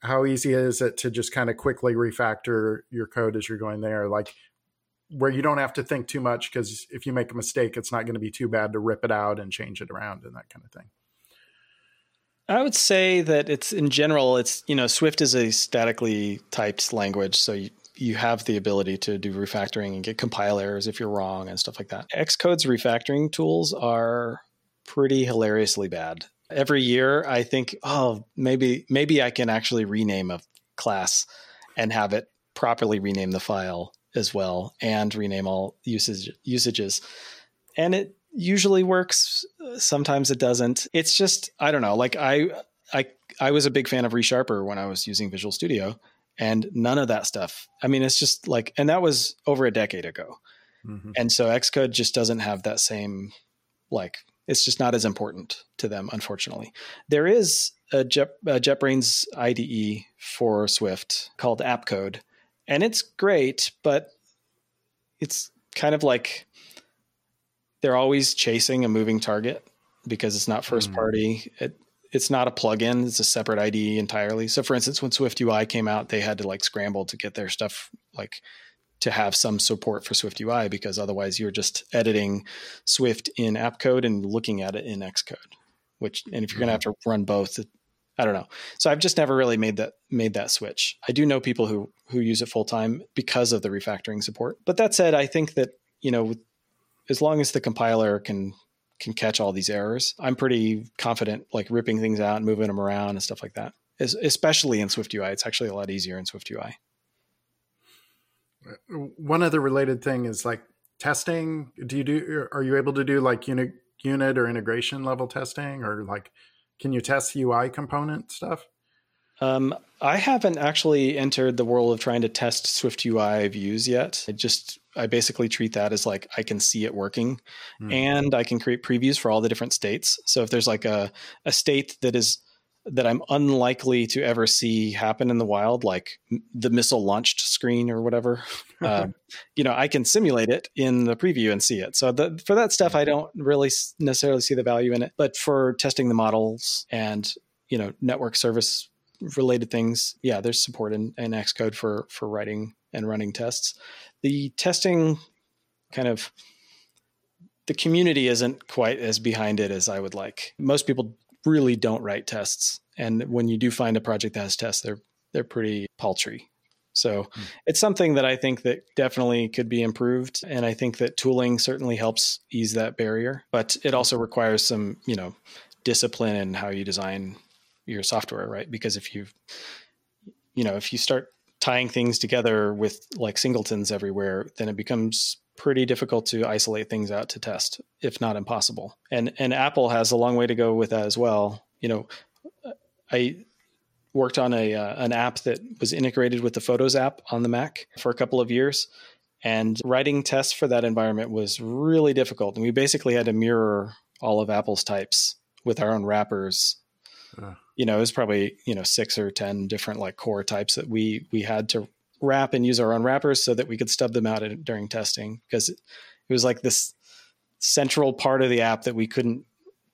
how easy is it to just kind of quickly refactor your code as you're going there? Like where you don't have to think too much because if you make a mistake, it's not going to be too bad to rip it out and change it around and that kind of thing. I would say that it's in general, it's, you know, Swift is a statically typed language. So you, you have the ability to do refactoring and get compile errors if you're wrong and stuff like that. Xcode's refactoring tools are pretty hilariously bad. Every year I think, oh, maybe maybe I can actually rename a class and have it properly rename the file as well and rename all usage usages. And it usually works. Sometimes it doesn't. It's just I don't know. Like I I I was a big fan of ReSharper when I was using Visual Studio, and none of that stuff. I mean, it's just like, and that was over a decade ago. Mm-hmm. And so Xcode just doesn't have that same like. It's just not as important to them, unfortunately. There is a, Jet, a JetBrains IDE for Swift called AppCode, and it's great, but it's kind of like they're always chasing a moving target because it's not first mm. party. It, it's not a plugin; it's a separate IDE entirely. So, for instance, when Swift UI came out, they had to like scramble to get their stuff like to have some support for Swift UI because otherwise you're just editing Swift in AppCode and looking at it in Xcode. Which, and if you're going to have to run both, I don't know. So I've just never really made that made that switch. I do know people who who use it full time because of the refactoring support. But that said, I think that you know, as long as the compiler can can catch all these errors, I'm pretty confident like ripping things out and moving them around and stuff like that. As, especially in Swift UI, it's actually a lot easier in Swift UI. Uh, one other related thing is like testing. Do you do? Are you able to do like unit unit or integration level testing or like can you test UI component stuff? Um, I haven't actually entered the world of trying to test Swift UI views yet. I just I basically treat that as like I can see it working Hmm. and I can create previews for all the different states. So if there's like a, a state that is that I'm unlikely to ever see happen in the wild, like the missile launched screen or whatever, um, you know, I can simulate it in the preview and see it. So the, for that stuff, I don't really necessarily see the value in it. But for testing the models and you know network service related things, yeah, there's support in, in Xcode for for writing and running tests. The testing kind of the community isn't quite as behind it as I would like. Most people really don't write tests, and when you do find a project that has tests, they're they're pretty paltry. So hmm. it's something that I think that definitely could be improved, and I think that tooling certainly helps ease that barrier. But it also requires some, you know, discipline in how you design your software, right? Because if you, you know, if you start tying things together with like singletons everywhere, then it becomes pretty difficult to isolate things out to test, if not impossible. And and Apple has a long way to go with that as well. You know, I worked on a uh, an app that was integrated with the Photos app on the Mac for a couple of years, and writing tests for that environment was really difficult. And we basically had to mirror all of Apple's types with our own wrappers. Ugh. You know, it was probably you know six or ten different like core types that we we had to wrap and use our own wrappers so that we could stub them out at, during testing because it, it was like this central part of the app that we couldn't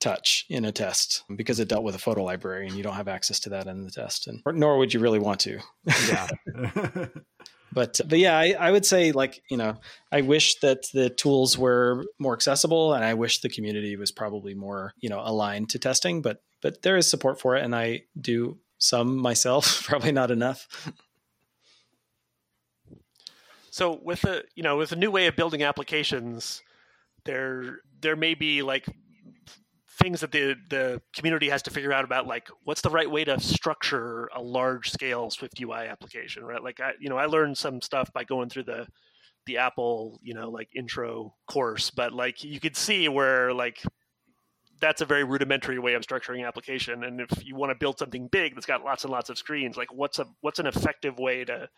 touch in a test because it dealt with a photo library and you don't have access to that in the test and nor would you really want to yeah. but but yeah I, I would say like you know i wish that the tools were more accessible and i wish the community was probably more you know aligned to testing but but there is support for it and i do some myself probably not enough So with a you know with a new way of building applications, there there may be like things that the the community has to figure out about like what's the right way to structure a large scale Swift UI application, right? Like I you know I learned some stuff by going through the the Apple you know like intro course, but like you could see where like that's a very rudimentary way of structuring an application. And if you want to build something big that's got lots and lots of screens, like what's a what's an effective way to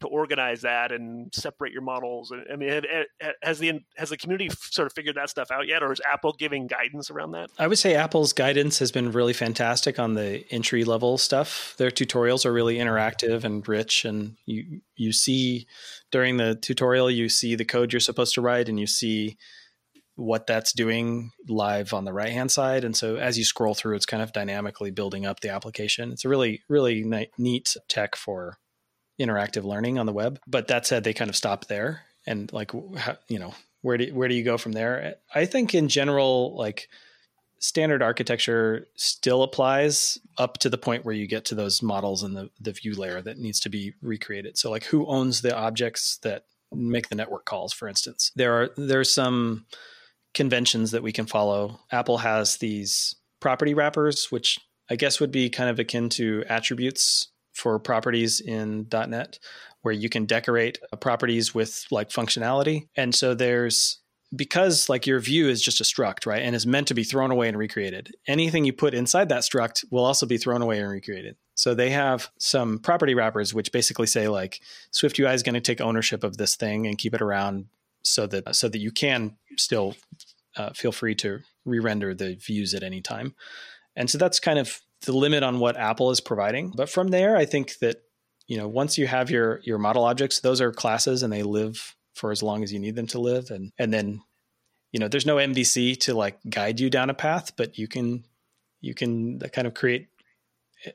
to organize that and separate your models? I mean, has the has the community sort of figured that stuff out yet, or is Apple giving guidance around that? I would say Apple's guidance has been really fantastic on the entry level stuff. Their tutorials are really interactive and rich, and you you see during the tutorial you see the code you're supposed to write, and you see what that's doing live on the right hand side. And so as you scroll through, it's kind of dynamically building up the application. It's a really really neat tech for interactive learning on the web. But that said, they kind of stop there, and like you know where do where do you go from there? I think in general, like standard architecture still applies up to the point where you get to those models and the, the view layer that needs to be recreated. So like who owns the objects that make the network calls, for instance. There are there's some conventions that we can follow. Apple has these property wrappers, which I guess would be kind of akin to attributes for properties in .NET, where you can decorate properties with like functionality. And so there's because like your view is just a struct, right? And is meant to be thrown away and recreated. Anything you put inside that struct will also be thrown away and recreated. So they have some property wrappers which basically say like Swift UI is going to take ownership of this thing and keep it around so that so that you can still uh, feel free to re-render the views at any time. And so that's kind of the limit on what Apple is providing. But from there, I think that you know once you have your your model objects, those are classes and they live for as long as you need them to live. And and then you know there's no mvc to like guide you down a path but you can you can kind of create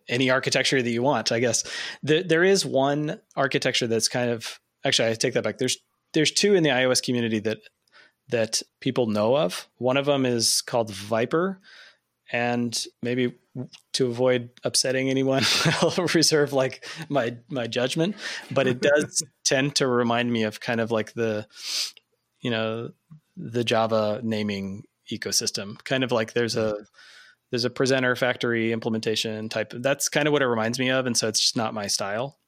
any architecture that you want i guess. There, there is one architecture that's kind of actually i take that back. There's there's two in the ios community that that people know of. One of them is called viper and maybe to avoid upsetting anyone i'll reserve like my my judgment. But it does tend to remind me of kind of like the you know the java naming ecosystem. Kind of like there's a there's a presenter factory implementation type. That's kind of what it reminds me of and so it's just not my style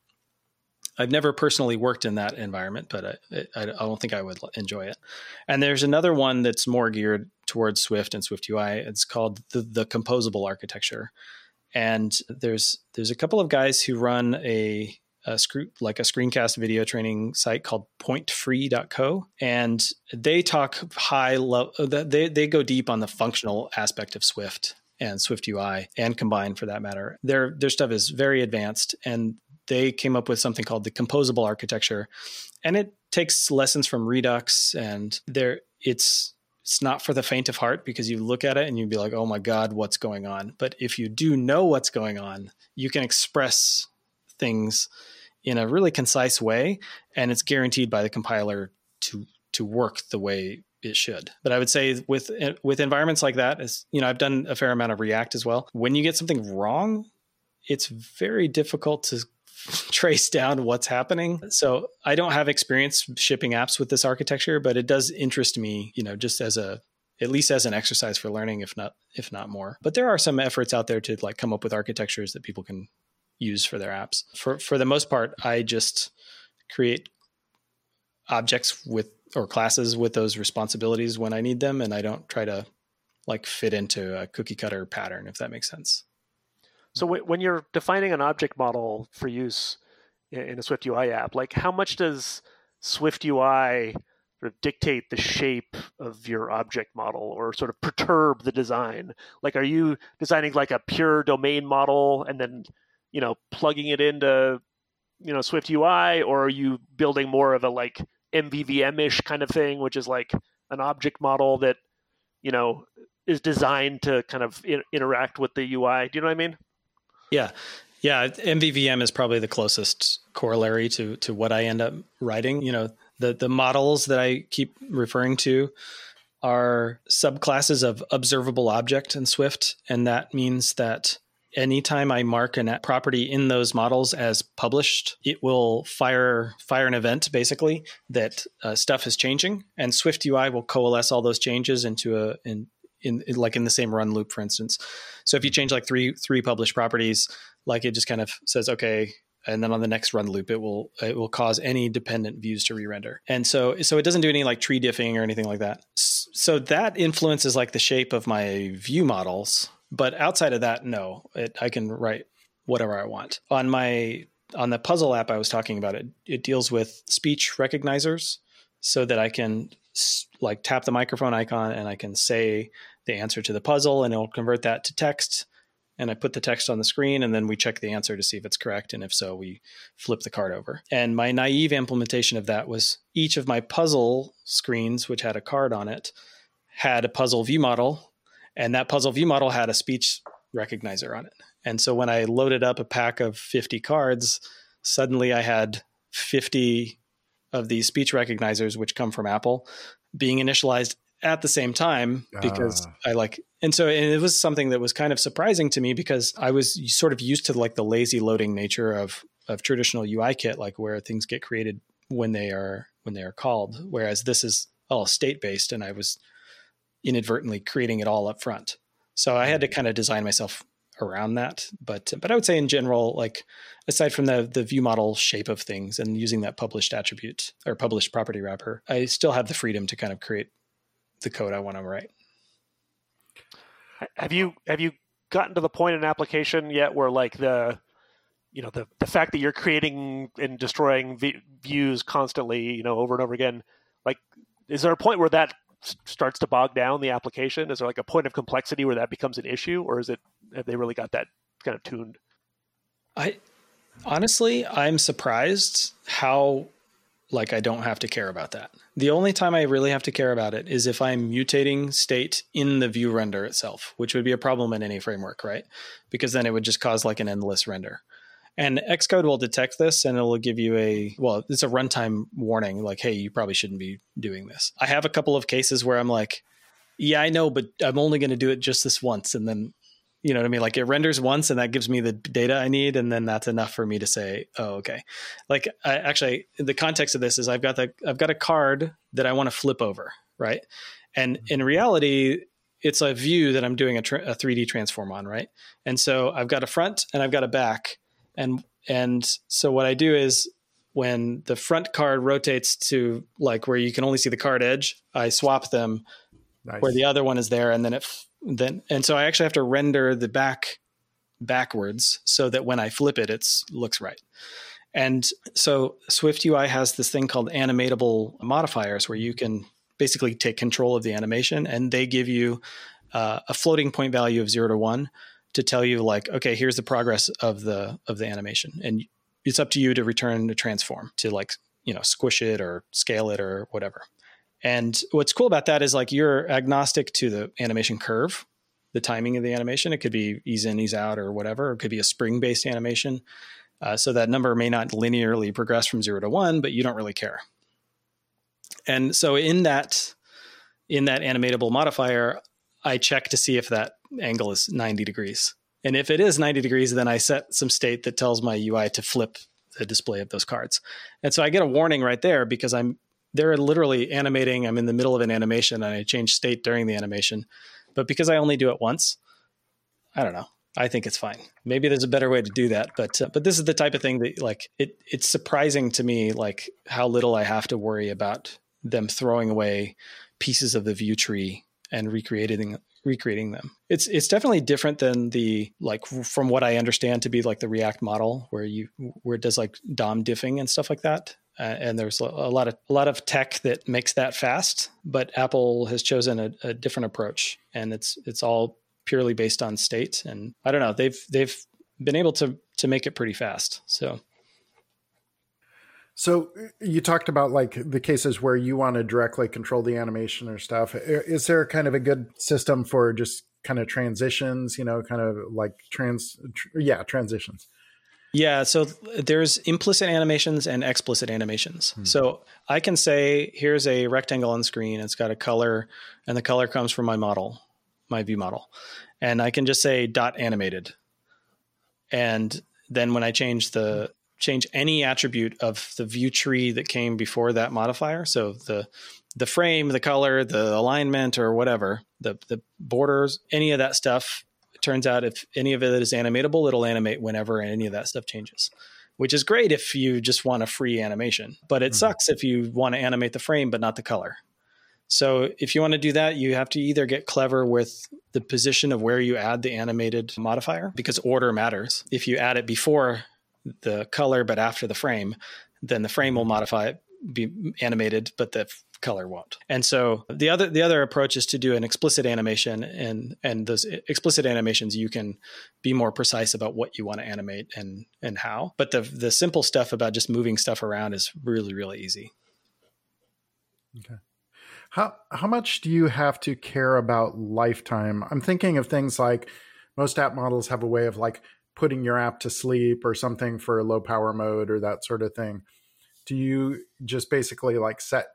I've never personally worked in that environment, but I, I, don't think I would enjoy it. And there's another one that's more geared towards Swift and Swift UI. It's called the, the composable architecture. And there's there's a couple of guys who run a a screw, like a screencast video training site called pointfree.co. And they talk high level, they, they go deep on the functional aspect of Swift and Swift UI and Combine for that matter. Their, their stuff is very advanced and they came up with something called the composable architecture. And it takes lessons from Redux and there it's it's not for the faint of heart because you look at it and you'd be like, oh my God, what's going on? But if you do know what's going on, you can express things in a really concise way, and it's guaranteed by the compiler to to work the way it should. But I would say with with environments like that, as you know, I've done a fair amount of React as well. When you get something wrong, it's very difficult to trace down what's happening. So I don't have experience shipping apps with this architecture, but it does interest me, you know, just as a at least as an exercise for learning, if not if not more. But there are some efforts out there to like come up with architectures that people can use for their apps. For for the most part, I just create objects with or classes with those responsibilities when I need them, and I don't try to like fit into a cookie cutter pattern, if that makes sense. So w- when you're defining an object model for use in a Swift UI app, like how much does Swift UI sort of dictate the shape of your object model or sort of perturb the design? Like, are you designing like a pure domain model and then, you know, plugging it into, you know, Swift UI, or are you building more of a like MVVM-ish kind of thing, which is like an object model that, you know, is designed to kind of in- interact with the UI? Do you know what I mean? Yeah. Yeah, MVVM is probably the closest corollary to to what I end up writing. You know, the the models that I keep referring to are subclasses of observable object in Swift, and that means that anytime I mark a property in those models as published, it will fire fire an event basically that uh, stuff is changing, and Swift UI will coalesce all those changes into a in, in, in like in the same run loop, for instance. So if you change like three three published properties, like it just kind of says okay, and then on the next run loop, it will it will cause any dependent views to re-render. And so so it doesn't do any like tree diffing or anything like that. So that influences like the shape of my view models. But outside of that, no, it, I can write whatever I want on my on the puzzle app I was talking about. It it deals with speech recognizers so that I can like tap the microphone icon and I can say the answer to the puzzle and it'll convert that to text and I put the text on the screen and then we check the answer to see if it's correct and if so we flip the card over. And my naive implementation of that was each of my puzzle screens which had a card on it had a puzzle view model and that puzzle view model had a speech recognizer on it. And so when I loaded up a pack of 50 cards, suddenly I had 50 of these speech recognizers which come from Apple being initialized at the same time because uh. I like and so and it was something that was kind of surprising to me because I was sort of used to like the lazy loading nature of of traditional UI kit like where things get created when they are when they are called whereas this is all state based and I was inadvertently creating it all up front. So I had to mm. kind of design myself around that but but I would say in general like aside from the the view model shape of things and using that published attribute or published property wrapper I still have the freedom to kind of create the code I want to write. Have you have you gotten to the point in application yet where like the you know the the fact that you're creating and destroying v- views constantly, you know, over and over again, like is there a point where that starts to bog down the application? Is there like a point of complexity where that becomes an issue, or is it have they really got that kind of tuned? I honestly, I'm surprised how like I don't have to care about that. The only time I really have to care about it is if I'm mutating state in the view render itself, which would be a problem in any framework, right? Because then it would just cause like an endless render. And Xcode will detect this and it'll give you a, well, it's a runtime warning like, hey, you probably shouldn't be doing this. I have a couple of cases where I'm like, yeah, I know, but I'm only going to do it just this once. And then you know what I mean? Like it renders once and that gives me the data I need. And then that's enough for me to say, oh, okay. Like I, actually the context of this is I've got the, I've got a card that I want to flip over. Right. And mm-hmm. in reality, it's a view that I'm doing a, tra- a 3D transform on. Right. And so I've got a front and I've got a back. And, and so what I do is when the front card rotates to like where you can only see the card edge, I swap them nice. where the other one is there. And then it then and so I actually have to render the back backwards so that when I flip it, it looks right. And so Swift UI has this thing called animatable modifiers where you can basically take control of the animation and they give you uh, a floating point value of zero to one to tell you like, okay, here's the progress of the of the animation. And it's up to you to return the transform to like, you know, squish it or scale it or whatever. And what's cool about that is like you're agnostic to the animation curve, the timing of the animation. It could be ease in, ease out, or whatever. It could be a spring based animation. Uh, so that number may not linearly progress from zero to one, but you don't really care. And so in that in that animatable modifier, I check to see if that angle is 90 degrees. And if it is 90 degrees, then I set some state that tells my UI to flip the display of those cards. And so I get a warning right there because I'm they're literally animating. I'm in the middle of an animation and I change state during the animation. But because I only do it once, I don't know. I think it's fine. Maybe there's a better way to do that, but uh, but this is the type of thing that like it it's surprising to me like how little I have to worry about them throwing away pieces of the view tree and recreating recreating them. It's it's definitely different than the like from what I understand to be like the React model where you where it does like DOM diffing and stuff like that. Uh, and there's a, lot of a lot of tech that makes that fast, but Apple has chosen a, a different approach, and it's it's all purely based on state. And I don't know, they've they've been able to to make it pretty fast. So so you talked about like the cases where you want to directly control the animation or stuff. Is there kind of a good system for just kind of transitions, you know, kind of like trans tr- yeah, transitions? Yeah, so there's implicit animations and explicit animations. Hmm. So I can say, here's a rectangle on screen. It's got a color, and the color comes from my model, my view model, and I can just say dot animated. And then when I change the change any attribute of the view tree that came before that modifier, so the the frame, the color, the alignment, or whatever, the the borders, any of that stuff turns out if any of it is animatable, it'll animate whenever any of that stuff changes, which is great if you just want a free animation. But it mm-hmm. sucks if you want to animate the frame but not the color. So if you want to do that, you have to either get clever with the position of where you add the animated modifier because order matters. If you add it before the color but after the frame, then the frame will mm-hmm. modify it be animated, but the color won't. And so the other the other approach is to do an explicit animation and and those explicit animations you can be more precise about what you want to animate and and how. But the the simple stuff about just moving stuff around is really really easy. Okay. How how much do you have to care about lifetime? I'm thinking of things like most app models have a way of like putting your app to sleep or something for low power mode or that sort of thing do you just basically like set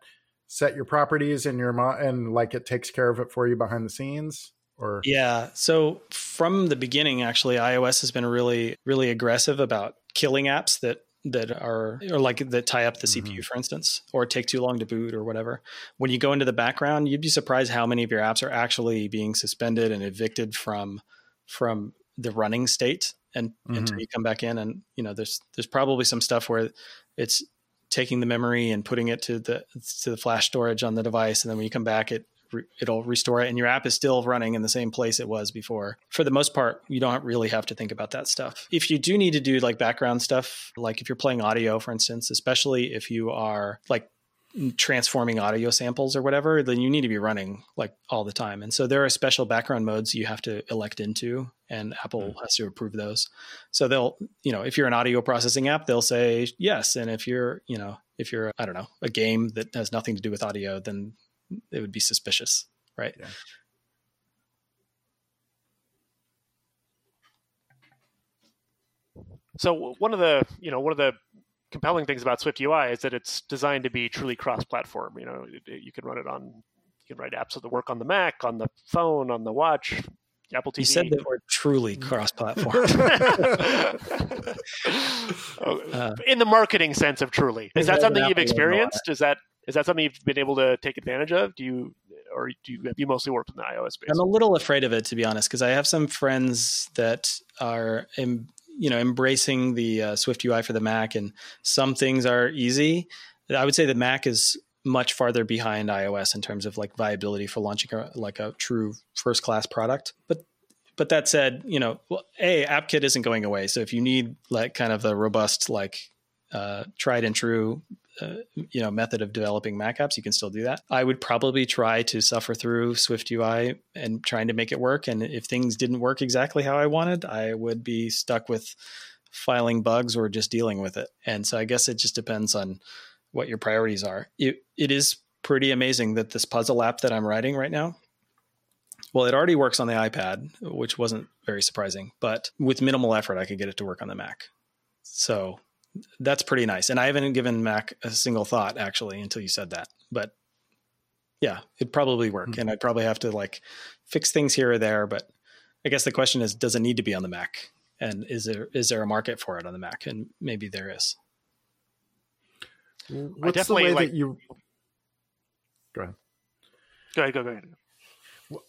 set your properties in your mo- and like it takes care of it for you behind the scenes or yeah so from the beginning actually ios has been really really aggressive about killing apps that that are or like that tie up the mm-hmm. cpu for instance or take too long to boot or whatever when you go into the background you'd be surprised how many of your apps are actually being suspended and evicted from from the running state and mm-hmm. until you come back in and you know there's there's probably some stuff where it's taking the memory and putting it to the to the flash storage on the device, and then when you come back, it it'll restore it, and your app is still running in the same place it was before. For the most part, you don't really have to think about that stuff. If you do need to do like background stuff, like if you're playing audio, for instance, especially if you are like transforming audio samples or whatever, then you need to be running like all the time. And so there are special background modes you have to elect into, and Apple mm. has to approve those. So they'll, you know, if you're an audio processing app, they'll say yes. And if you're, you know, if you're, I don't know, a game that has nothing to do with audio, then it would be suspicious, right? Yeah. So one of the, you know, one of the compelling things about Swift UI is that it's designed to be truly cross-platform. You know, you can run it on, you can write apps that work on the Mac, on the phone, on the watch, Apple TV. You said that we're truly cross-platform. uh, In the marketing sense of truly, is that something you've experienced? Is that is that something you've been able to take advantage of? Do you or do you have you mostly worked in the iOS space? I'm a little afraid of it to be honest, because I have some friends that are in, you know embracing the uh, Swift UI for the Mac, and some things are easy. I would say the Mac is much farther behind iOS in terms of like viability for launching a, like a true first class product. But but that said, you know, well, a AppKit isn't going away. So if you need like kind of a robust like uh, tried and true uh, you know method of developing Mac apps, you can still do that. I would probably try to suffer through Swift UI and trying to make it work. And if things didn't work exactly how I wanted, I would be stuck with filing bugs or just dealing with it. And so I guess it just depends on what your priorities are. It, it is pretty amazing that this puzzle app that I'm writing right now. Well, it already works on the iPad, which wasn't very surprising, but with minimal effort, I could get it to work on the Mac. So that's pretty nice. And I haven't given Mac a single thought actually until you said that. But yeah, it'd probably work. Mm-hmm. And I'd probably have to like fix things here or there. But I guess the question is, does it need to be on the Mac? And is there is there a market for it on the Mac? And maybe there is. What's the way like, that you go ahead? Go ahead, go, go ahead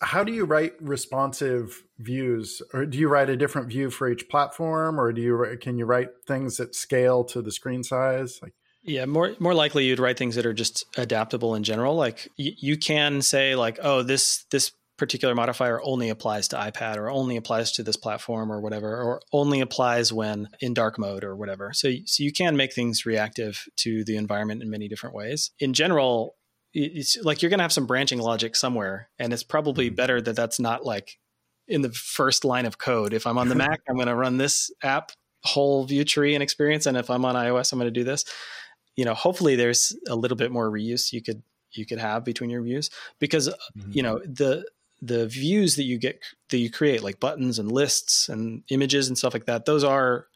how do you write responsive views? Or do you write a different view for each platform? Or do you can you write things that scale to the screen size? Like yeah more more likely you'd write things that are just adaptable in general. Like y- you can say like oh this this particular modifier only applies to ipad or only applies to this platform or whatever or only applies when in dark mode or whatever. So, so you can make things reactive to the environment in many different ways. In general it's like you're going to have some branching logic somewhere and it's probably mm-hmm. better that that's not like in the first line of code if i'm on the mac i'm going to run this app whole view tree and experience and if i'm on ios i'm going to do this you know hopefully there's a little bit more reuse you could you could have between your views because mm-hmm. you know the the views that you get that you create like buttons and lists and images and stuff like that those are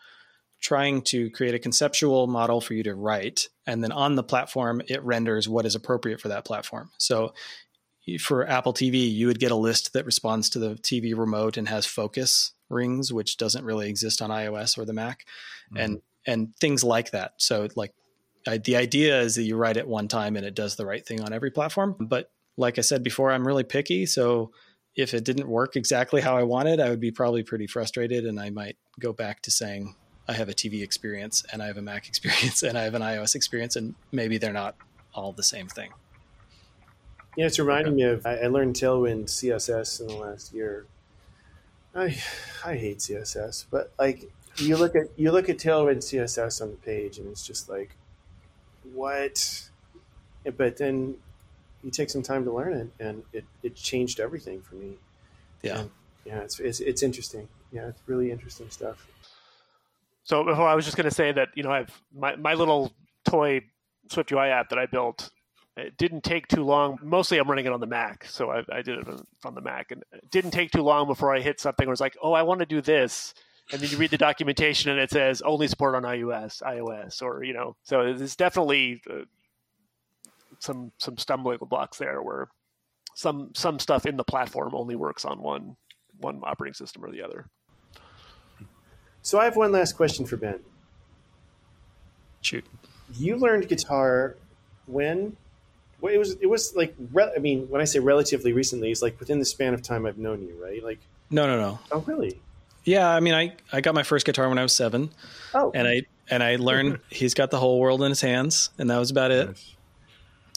trying to create a conceptual model for you to write. And then on the platform, it renders what is appropriate for that platform. So for Apple TV, you would get a list that responds to the TV remote and has focus rings, which doesn't really exist on iOS or the Mac, mm-hmm. and and things like that. So like I, the idea is that you write it one time and it does the right thing on every platform. But like I said before, I'm really picky, so if it didn't work exactly how I wanted, I would be probably pretty frustrated, and I might go back to saying, I have a TV experience and I have a Mac experience and I have an iOS experience, and maybe they're not all the same thing. Yeah, it's reminding okay. me of I learned Tailwind CSS in the last year. I I hate CSS, but like you look at you look at Tailwind CSS on the page, and it's just like, what? But then you take some time to learn it, and it, it changed everything for me. Yeah, and yeah, it's, it's it's interesting. Yeah, it's really interesting stuff. So I was just going to say that you know I've my my little toy Swift UI app that I built. It didn't take too long. Mostly, I'm running it on the Mac, so I, I did it on the Mac, and it didn't take too long before I hit something where it's like, oh, I want to do this, and then you read the documentation and it says only support on iOS, iOS, or you know. So there's definitely uh, some some stumbling blocks there where some some stuff in the platform only works on one one operating system or the other. So I have one last question for Ben. Shoot. You learned guitar when? Well, it was it was like re- I mean, when I say relatively recently, it's like within the span of time I've known you, right? Like No, no, no. Oh, really? Yeah, I mean, I I got my first guitar when I was 7. Oh. And I and I learned he's got the whole world in his hands, and that was about it. Nice.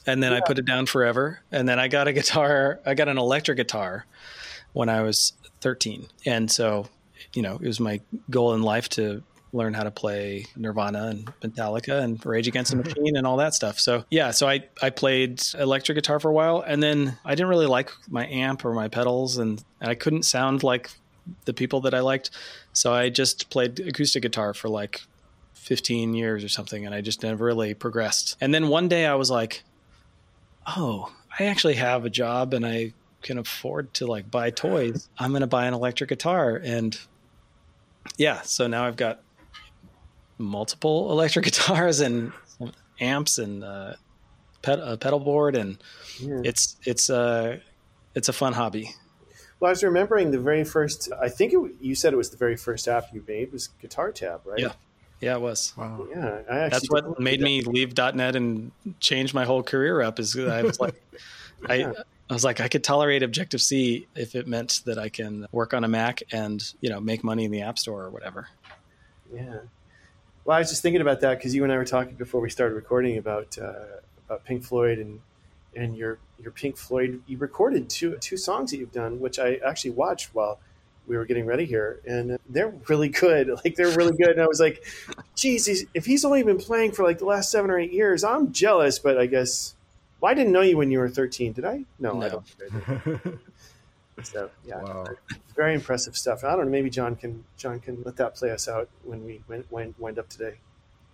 And then yeah. I put it down forever. And then I got a guitar, I got an electric guitar when I was 13. And so you know, it was my goal in life to learn how to play Nirvana and Metallica and Rage Against the mm-hmm. Machine and all that stuff. So yeah, so I I played electric guitar for a while, and then I didn't really like my amp or my pedals, and, and I couldn't sound like the people that I liked, so I just played acoustic guitar for like 15 years or something, and I just never really progressed. And then one day I was like, oh, I actually have a job, and I can afford to like buy toys. I'm going to buy an electric guitar and yeah, so now I've got multiple electric guitars and amps and uh, ped- a pedal board, and yeah. it's it's uh, it's a fun hobby. Well, I was remembering the very first. I think it, you said it was the very first app you made was Guitar Tab, right? Yeah, yeah, it was. Wow. Yeah, that's what made me leave .NET and change my whole career up. Is I was like, yeah. I I was like, I could tolerate Objective C if it meant that I can work on a Mac and you know make money in the App Store or whatever. Yeah. Well, I was just thinking about that because you and I were talking before we started recording about uh, about Pink Floyd and and your your Pink Floyd. You recorded two two songs that you've done, which I actually watched while we were getting ready here, and they're really good. Like they're really good. And I was like, geez, if he's only been playing for like the last seven or eight years, I'm jealous. But I guess well, I didn't know you when you were 13. Did I? No, No. I don't. I. So yeah, Wow. very impressive stuff. I don't know. Maybe John can John can let that play us out when we wind, wind, wind up today.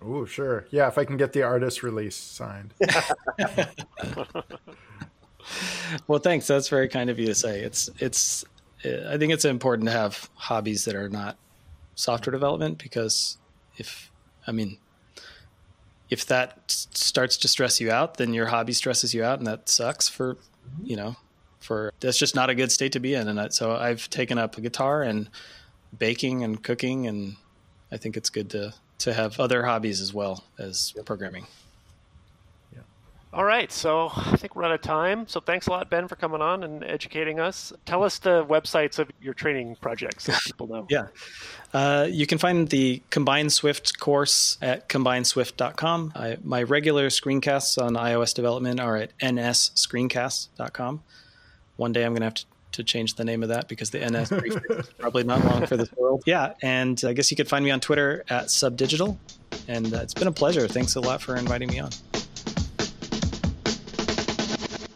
Oh, sure. Yeah, if I can get the artist release signed. Well, thanks. That's very kind of you to say. It's it's. uh, I think it's important to have hobbies that are not software development because if I mean, if that starts to stress you out, then your hobby stresses you out, and that sucks for mm-hmm. you know for that's just not a good state to be in. And I, so I've taken up a guitar and baking and cooking, and I think it's good to to have other hobbies as well as programming. All right, so I think we're out of time. So thanks a lot, Ben, for coming on and educating us. Tell us the websites of your training projects so people know. Yeah. Uh, you can find the Combine Swift course at combineswift.com. I, my regular screencasts on iOS development are at nsscreencast.com. One day I'm going to have to, to change the name of that because the NS is probably not long for this world. Yeah. And I guess you could find me on Twitter at subdigital. And uh, it's been a pleasure. Thanks a lot for inviting me on.